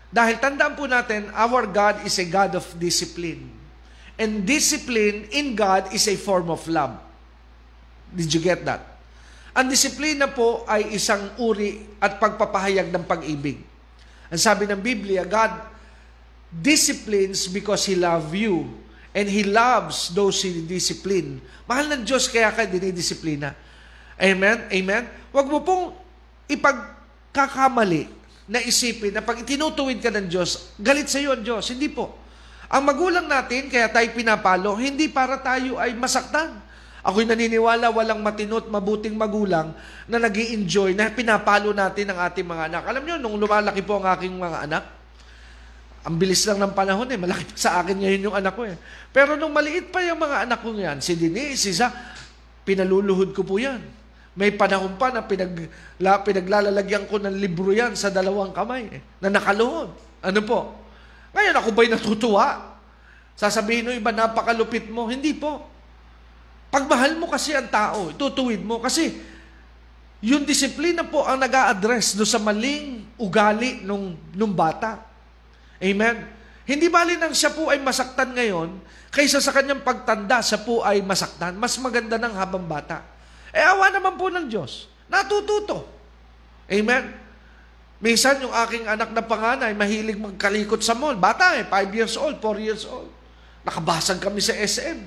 Dahil tandaan po natin, our God is a God of discipline. And discipline in God is a form of love. Did you get that? Ang disiplina po ay isang uri at pagpapahayag ng pag-ibig. Ang sabi ng Biblia, God disciplines because He love you. And He loves those He discipline. Mahal ng Diyos kaya ka dinidisiplina. Amen? Amen? Huwag mo pong ipagkakamali na isipin na pag tinutuwid ka ng Diyos, galit sa iyo ang Diyos. Hindi po. Ang magulang natin, kaya tayo pinapalo, hindi para tayo ay masaktan. Ako'y naniniwala walang matinot, mabuting magulang na nag enjoy na pinapalo natin ang ating mga anak. Alam niyo, nung lumalaki po ang aking mga anak, ang bilis lang ng panahon eh. Malaki pa sa akin ngayon yung anak ko eh. Pero nung maliit pa yung mga anak ko yan, si Denise, si Zach, pinaluluhod ko po yan. May panahon pa na pinag, la, pinaglalalagyan ko ng libro yan sa dalawang kamay eh, na nakaluhod. Ano po? Ngayon ako ba'y natutuwa? Sasabihin ng iba, napakalupit mo. Hindi po. Pagmahal mo kasi ang tao, tutuwid mo. Kasi yung disiplina po ang nag address do sa maling ugali nung, nung bata. Amen? Hindi bali nang siya po ay masaktan ngayon, kaysa sa kanyang pagtanda, siya po ay masaktan. Mas maganda ng habang bata. Eh, awa naman po ng Diyos. Natututo. Amen? Minsan, yung aking anak na panganay, mahilig magkalikot sa mall. Bata eh, 5 years old, 4 years old. Nakabasag kami sa SM.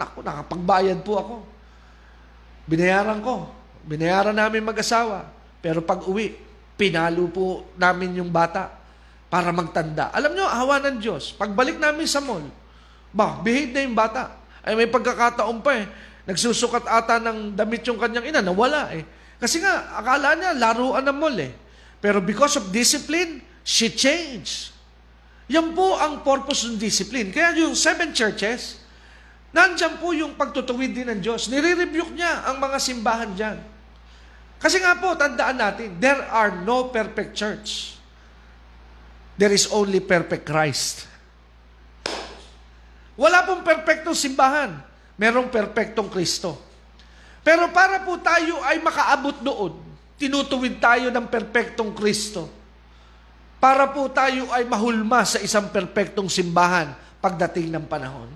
Naku, nakapagbayad po ako. Binayaran ko. Binayaran namin mag-asawa. Pero pag uwi, pinalo po namin yung bata para magtanda. Alam nyo, awa ng Diyos. Pagbalik namin sa mall, ba, behave na yung bata. Ay may pagkakataon pa eh. Nagsusukat ata ng damit yung kanyang ina, nawala eh. Kasi nga, akala niya, laruan ng mall eh. Pero because of discipline, she changed. Yan po ang purpose ng discipline. Kaya yung seven churches, Nandiyan po yung pagtutuwid din ng Diyos. Nire-rebuke niya ang mga simbahan dyan. Kasi nga po, tandaan natin, there are no perfect church. There is only perfect Christ. Wala pong perfectong simbahan. Merong perfectong Kristo. Pero para po tayo ay makaabot doon, tinutuwid tayo ng perfectong Kristo. Para po tayo ay mahulma sa isang perfectong simbahan pagdating ng panahon.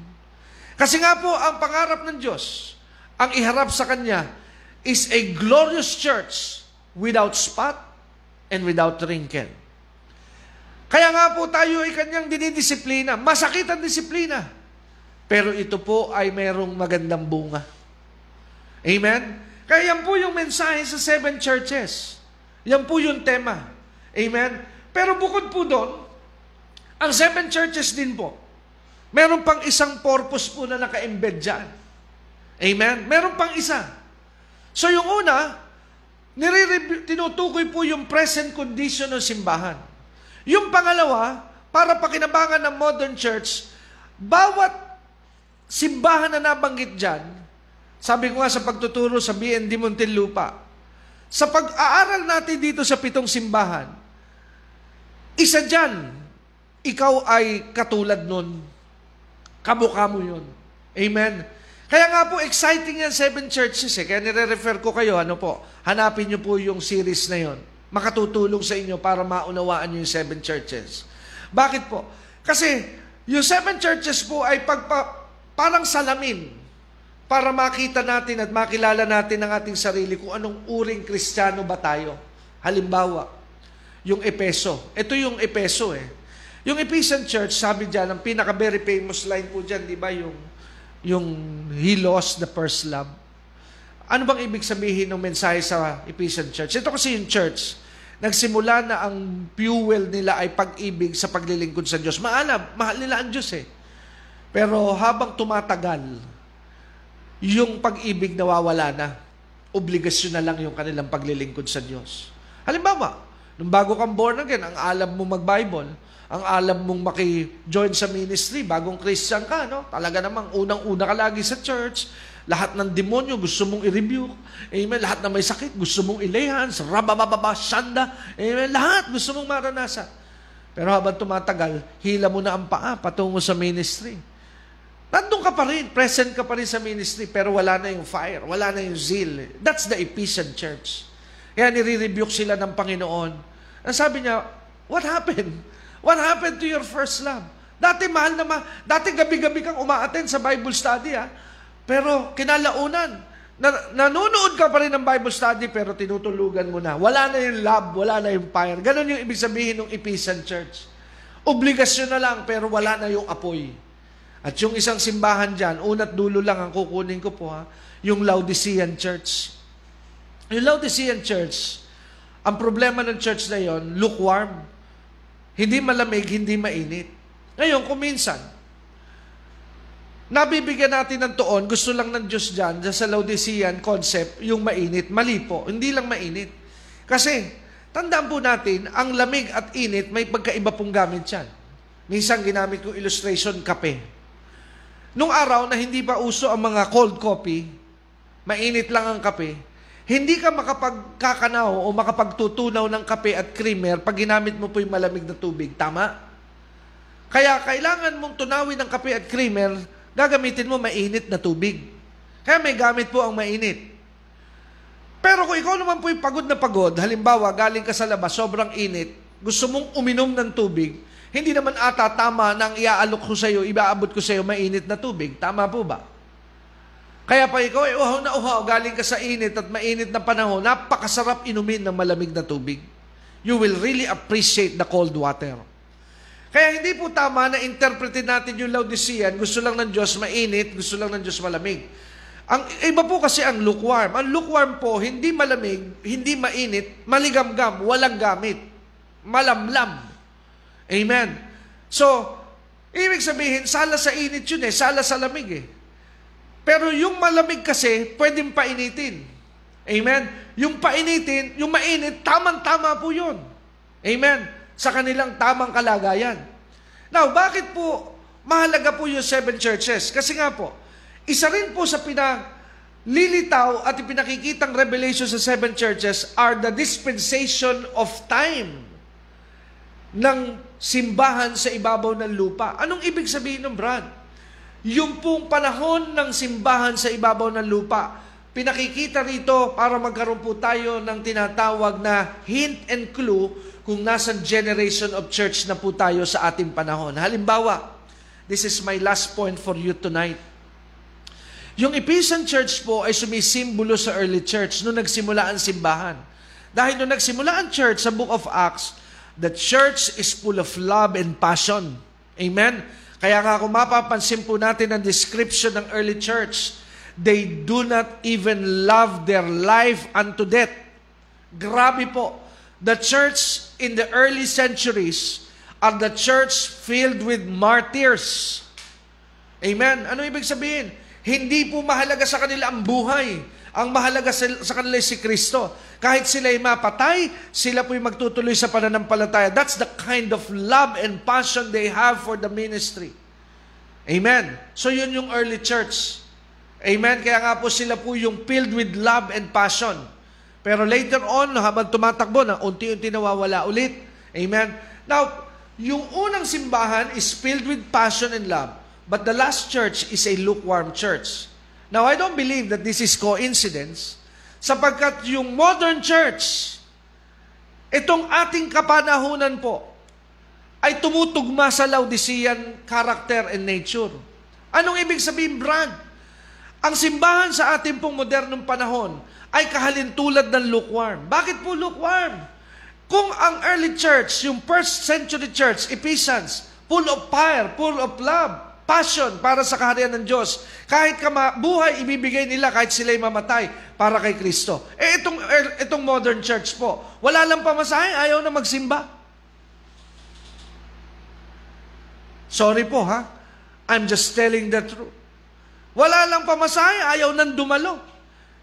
Kasi nga po, ang pangarap ng Diyos, ang iharap sa Kanya, is a glorious church without spot and without wrinkle. Kaya nga po tayo ay kanyang dinidisiplina. Masakit ang disiplina. Pero ito po ay mayroong magandang bunga. Amen? Kaya yan po yung mensahe sa seven churches. Yan po yung tema. Amen? Pero bukod po doon, ang seven churches din po, Meron pang isang purpose po na naka-embed dyan. Amen? Meron pang isa. So yung una, tinutukoy po yung present condition ng simbahan. Yung pangalawa, para pakinabangan ng modern church, bawat simbahan na nabanggit dyan, sabi ko nga sa pagtuturo sa BND Muntinlupa, sa pag-aaral natin dito sa pitong simbahan, isa dyan, ikaw ay katulad nun Kamukha mo yun. Amen. Kaya nga po, exciting yan, seven churches eh. Kaya nire-refer ko kayo, ano po, hanapin nyo po yung series na yon. Makatutulong sa inyo para maunawaan yung seven churches. Bakit po? Kasi yung seven churches po ay pagpa, parang salamin para makita natin at makilala natin ang ating sarili kung anong uring kristyano ba tayo. Halimbawa, yung Epeso. Ito yung Epeso eh. Yung Ephesian Church, sabi dyan, ang pinaka very famous line po dyan, di ba, yung, yung He lost the first love. Ano bang ibig sabihin ng mensahe sa Ephesian Church? Ito kasi yung church, nagsimula na ang fuel nila ay pag-ibig sa paglilingkod sa Diyos. Maalam, mahal nila ang Diyos eh. Pero habang tumatagal, yung pag-ibig nawawala na. Obligasyon na lang yung kanilang paglilingkod sa Diyos. Halimbawa, nung bago kang born again, ang alam mo mag-Bible, ang alam mong maki-join sa ministry, bagong Christian ka, no? Talaga namang unang-una ka lagi sa church, lahat ng demonyo gusto mong i-rebuke. Amen. Lahat na may sakit gusto mong i-lay rabababa, shanda. Amen. Lahat gusto mong maranasan. Pero habang tumatagal, hila mo na ang paa patungo sa ministry. Nandun ka pa rin, present ka pa rin sa ministry, pero wala na yung fire, wala na yung zeal. That's the Ephesian church. Kaya nire-rebuke sila ng Panginoon. Ang sabi niya, what happened? What happened to your first love? Dati mahal na ma, dati gabi-gabi kang umaaten sa Bible study ha. Pero kinalaunan, Na, nanonood ka pa rin ng Bible study pero tinutulugan mo na. Wala na yung love, wala na yung fire. Ganon yung ibig sabihin ng Ephesian Church. Obligasyon na lang pero wala na yung apoy. At yung isang simbahan dyan, unat dulo lang ang kukunin ko po ha, yung Laodicean Church. Yung Laodicean Church, ang problema ng church na yon, lukewarm. Hindi malamig, hindi mainit. Ngayon, kung minsan, nabibigyan natin ng tuon, gusto lang ng Diyos dyan sa Laodicean concept, yung mainit. Mali po, hindi lang mainit. Kasi, tandaan po natin, ang lamig at init, may pagkaiba pong gamit yan. Minsan ginamit ko illustration, kape. Nung araw na hindi pa uso ang mga cold coffee, mainit lang ang kape, hindi ka makapagkakanaw o makapagtutunaw ng kape at creamer pag ginamit mo po yung malamig na tubig. Tama? Kaya kailangan mong tunawin ng kape at creamer gagamitin mo mainit na tubig. Kaya may gamit po ang mainit. Pero kung ikaw naman po yung pagod na pagod, halimbawa galing ka sa labas, sobrang init, gusto mong uminom ng tubig, hindi naman ata tama nang iaalok ko sa iyo, ibaabot ko sa iyo mainit na tubig. Tama po ba? Kaya pa ikaw ay uhaw na uhaw, galing ka sa init at mainit na panahon, napakasarap inumin ng malamig na tubig. You will really appreciate the cold water. Kaya hindi po tama na interpretin natin yung Laodicean, gusto lang ng Diyos mainit, gusto lang ng Diyos malamig. Ang iba po kasi ang lukewarm. Ang lukewarm po, hindi malamig, hindi mainit, maligamgam, walang gamit. Malamlam. Amen. So, ibig sabihin, sala sa init yun eh, sala sa lamig eh. Pero yung malamig kasi, pwedeng painitin. Amen? Yung painitin, yung mainit, tamang-tama po yun. Amen? Sa kanilang tamang kalagayan. Now, bakit po mahalaga po yung seven churches? Kasi nga po, isa rin po sa pinalilitaw at ipinakikitang revelation sa seven churches are the dispensation of time ng simbahan sa ibabaw ng lupa. Anong ibig sabihin ng Brad? Yung pong panahon ng simbahan sa ibabaw ng lupa, pinakikita rito para magkaroon po tayo ng tinatawag na hint and clue kung nasa generation of church na po tayo sa ating panahon. Halimbawa, this is my last point for you tonight. Yung Ephesian church po ay sumisimbolo sa early church nung nagsimula ang simbahan. Dahil nung nagsimula ang church sa book of Acts, the church is full of love and passion. Amen? Kaya nga kung mapapansin po natin ang description ng early church, they do not even love their life unto death. Grabe po the church in the early centuries are the church filled with martyrs. Amen? Ano ibig sabihin? Hindi po mahalaga sa kanila ang buhay. Ang mahalaga sa, kanila si Kristo. Kahit sila ay mapatay, sila po ay magtutuloy sa pananampalataya. That's the kind of love and passion they have for the ministry. Amen? So yun yung early church. Amen? Kaya nga po sila po yung filled with love and passion. Pero later on, habang tumatakbo na, unti-unti nawawala ulit. Amen? Now, yung unang simbahan is filled with passion and love. But the last church is a lukewarm church. Now, I don't believe that this is coincidence sapagkat yung modern church, itong ating kapanahunan po, ay tumutugma sa Laodicean character and nature. Anong ibig sabihin, Brad? Ang simbahan sa ating pong modernong panahon ay kahalintulad ng lukewarm. Bakit po lukewarm? Kung ang early church, yung first century church, Ephesians, full of fire, full of love, passion para sa kaharian ng Diyos. Kahit buhay ibibigay nila kahit sila'y mamatay para kay Kristo. Eh itong, itong modern church po, wala lang pamasahe, ayaw na magsimba. Sorry po ha, I'm just telling the truth. Wala lang pamasahe, ayaw nang dumalo.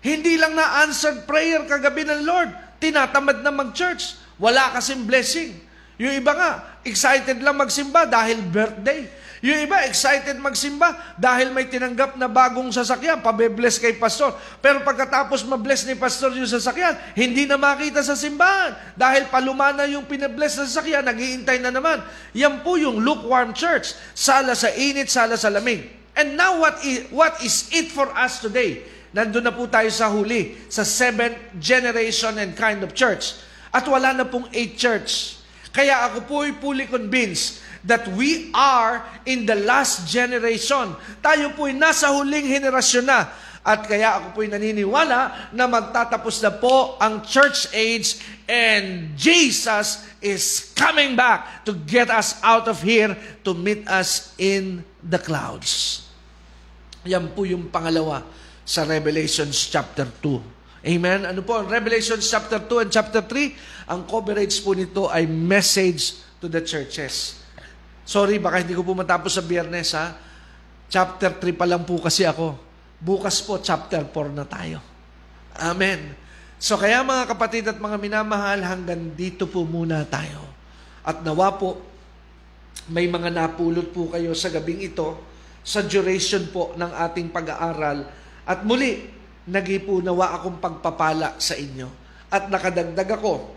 Hindi lang na answered prayer kagabi ng Lord. Tinatamad na mag-church. Wala kasing blessing. Yung iba nga, excited lang magsimba dahil birthday. Yung iba, excited magsimba dahil may tinanggap na bagong sasakyan, pabe-bless kay pastor. Pero pagkatapos mabless ni pastor yung sasakyan, hindi na makita sa simbahan. Dahil paluma na yung pinabless na sasakyan, naghihintay na naman. Yan po yung lukewarm church. Sala sa init, sala sa lamig. And now what is, what is it for us today? Nandun na po tayo sa huli, sa seventh generation and kind of church. At wala na pong eight church. Kaya ako po ay fully convinced that we are in the last generation. Tayo po ay nasa huling henerasyon na. At kaya ako po'y naniniwala na magtatapos na po ang church age and Jesus is coming back to get us out of here to meet us in the clouds. Yan po yung pangalawa sa Revelations chapter 2. Amen? Ano po, Revelations chapter 2 and chapter 3, ang coverage po nito ay message to the churches. Sorry, baka hindi ko po matapos sa biyernes ha. Chapter 3 pa lang po kasi ako. Bukas po, chapter 4 na tayo. Amen. So kaya mga kapatid at mga minamahal, hanggang dito po muna tayo. At nawa po, may mga napulot po kayo sa gabing ito sa duration po ng ating pag-aaral. At muli, nagipo nawa akong pagpapala sa inyo. At nakadagdag ako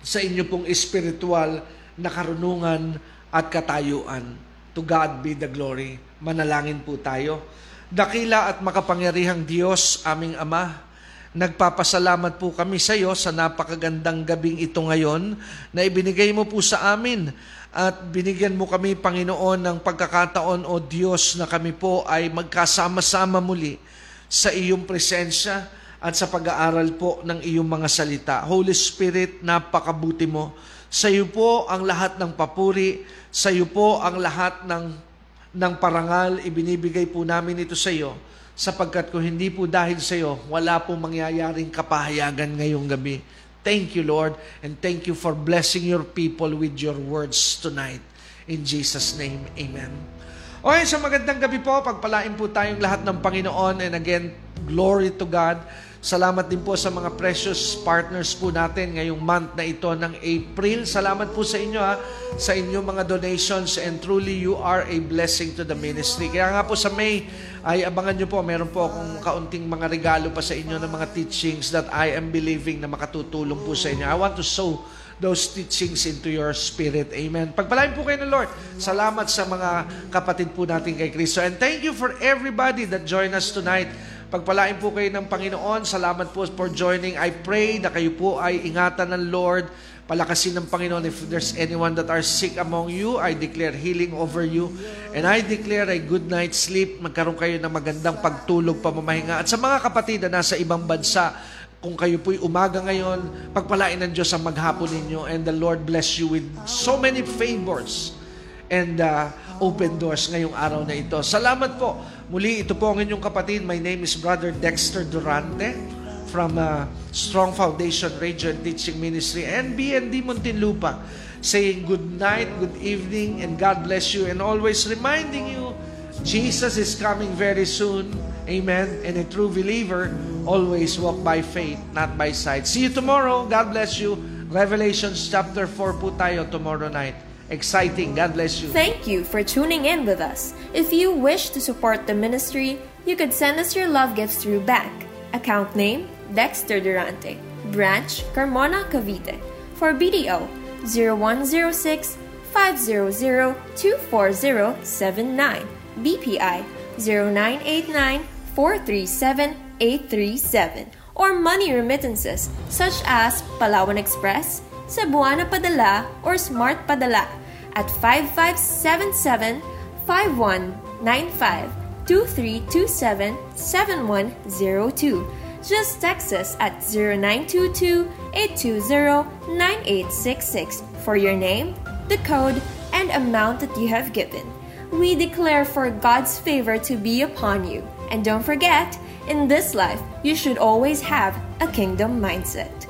sa inyo pong espiritual na karunungan at katayuan. To God be the glory. Manalangin po tayo. Dakila at makapangyarihang Diyos, aming Ama, nagpapasalamat po kami sa iyo sa napakagandang gabing ito ngayon na ibinigay mo po sa amin at binigyan mo kami, Panginoon, ng pagkakataon o Diyos na kami po ay magkasama-sama muli sa iyong presensya at sa pag-aaral po ng iyong mga salita. Holy Spirit, napakabuti mo. Sa iyo po ang lahat ng papuri, sa iyo po ang lahat ng ng parangal, ibinibigay po namin ito sa iyo sapagkat kung hindi po dahil sa iyo, wala pong mangyayaring kapahayagan ngayong gabi. Thank you, Lord, and thank you for blessing your people with your words tonight. In Jesus' name, Amen. Okay, sa magandang gabi po, pagpalain po tayong lahat ng Panginoon and again, glory to God. Salamat din po sa mga precious partners po natin ngayong month na ito ng April. Salamat po sa inyo ha, sa inyong mga donations and truly you are a blessing to the ministry. Kaya nga po sa May, ay abangan nyo po, meron po akong kaunting mga regalo pa sa inyo ng mga teachings that I am believing na makatutulong po sa inyo. I want to sow those teachings into your spirit. Amen. Pagpalain po kayo ng Lord. Salamat sa mga kapatid po natin kay Kristo. And thank you for everybody that joined us tonight Pagpalain po kayo ng Panginoon. Salamat po for joining. I pray na kayo po ay ingatan ng Lord. Palakasin ng Panginoon. If there's anyone that are sick among you, I declare healing over you. And I declare a good night's sleep. Magkaroon kayo ng magandang pagtulog, pamamahinga. At sa mga kapatid na nasa ibang bansa, kung kayo po'y umaga ngayon, pagpalain ng Diyos ang maghapon ninyo and the Lord bless you with so many favors and uh, open doors ngayong araw na ito. Salamat po Muli, ito po ang inyong kapatid. My name is Brother Dexter Durante from uh, Strong Foundation Radio and Teaching Ministry and BND Muntinlupa saying good night, good evening, and God bless you and always reminding you Jesus is coming very soon. Amen. And a true believer always walk by faith, not by sight. See you tomorrow. God bless you. Revelations chapter 4 po tayo tomorrow night. exciting. God bless you. Thank you for tuning in with us. If you wish to support the ministry, you could send us your love gifts through bank. Account name Dexter Durante, Branch Carmona Cavite. For BDO 0106 500 24079. BPI 0989 437 837. Or money remittances such as Palawan Express, Cebuana Padala, or Smart Padala at 5577 5195 2327 7102. Just text us at 0922 820 9866 for your name, the code, and amount that you have given. We declare for God's favor to be upon you. And don't forget, in this life, you should always have a kingdom mindset.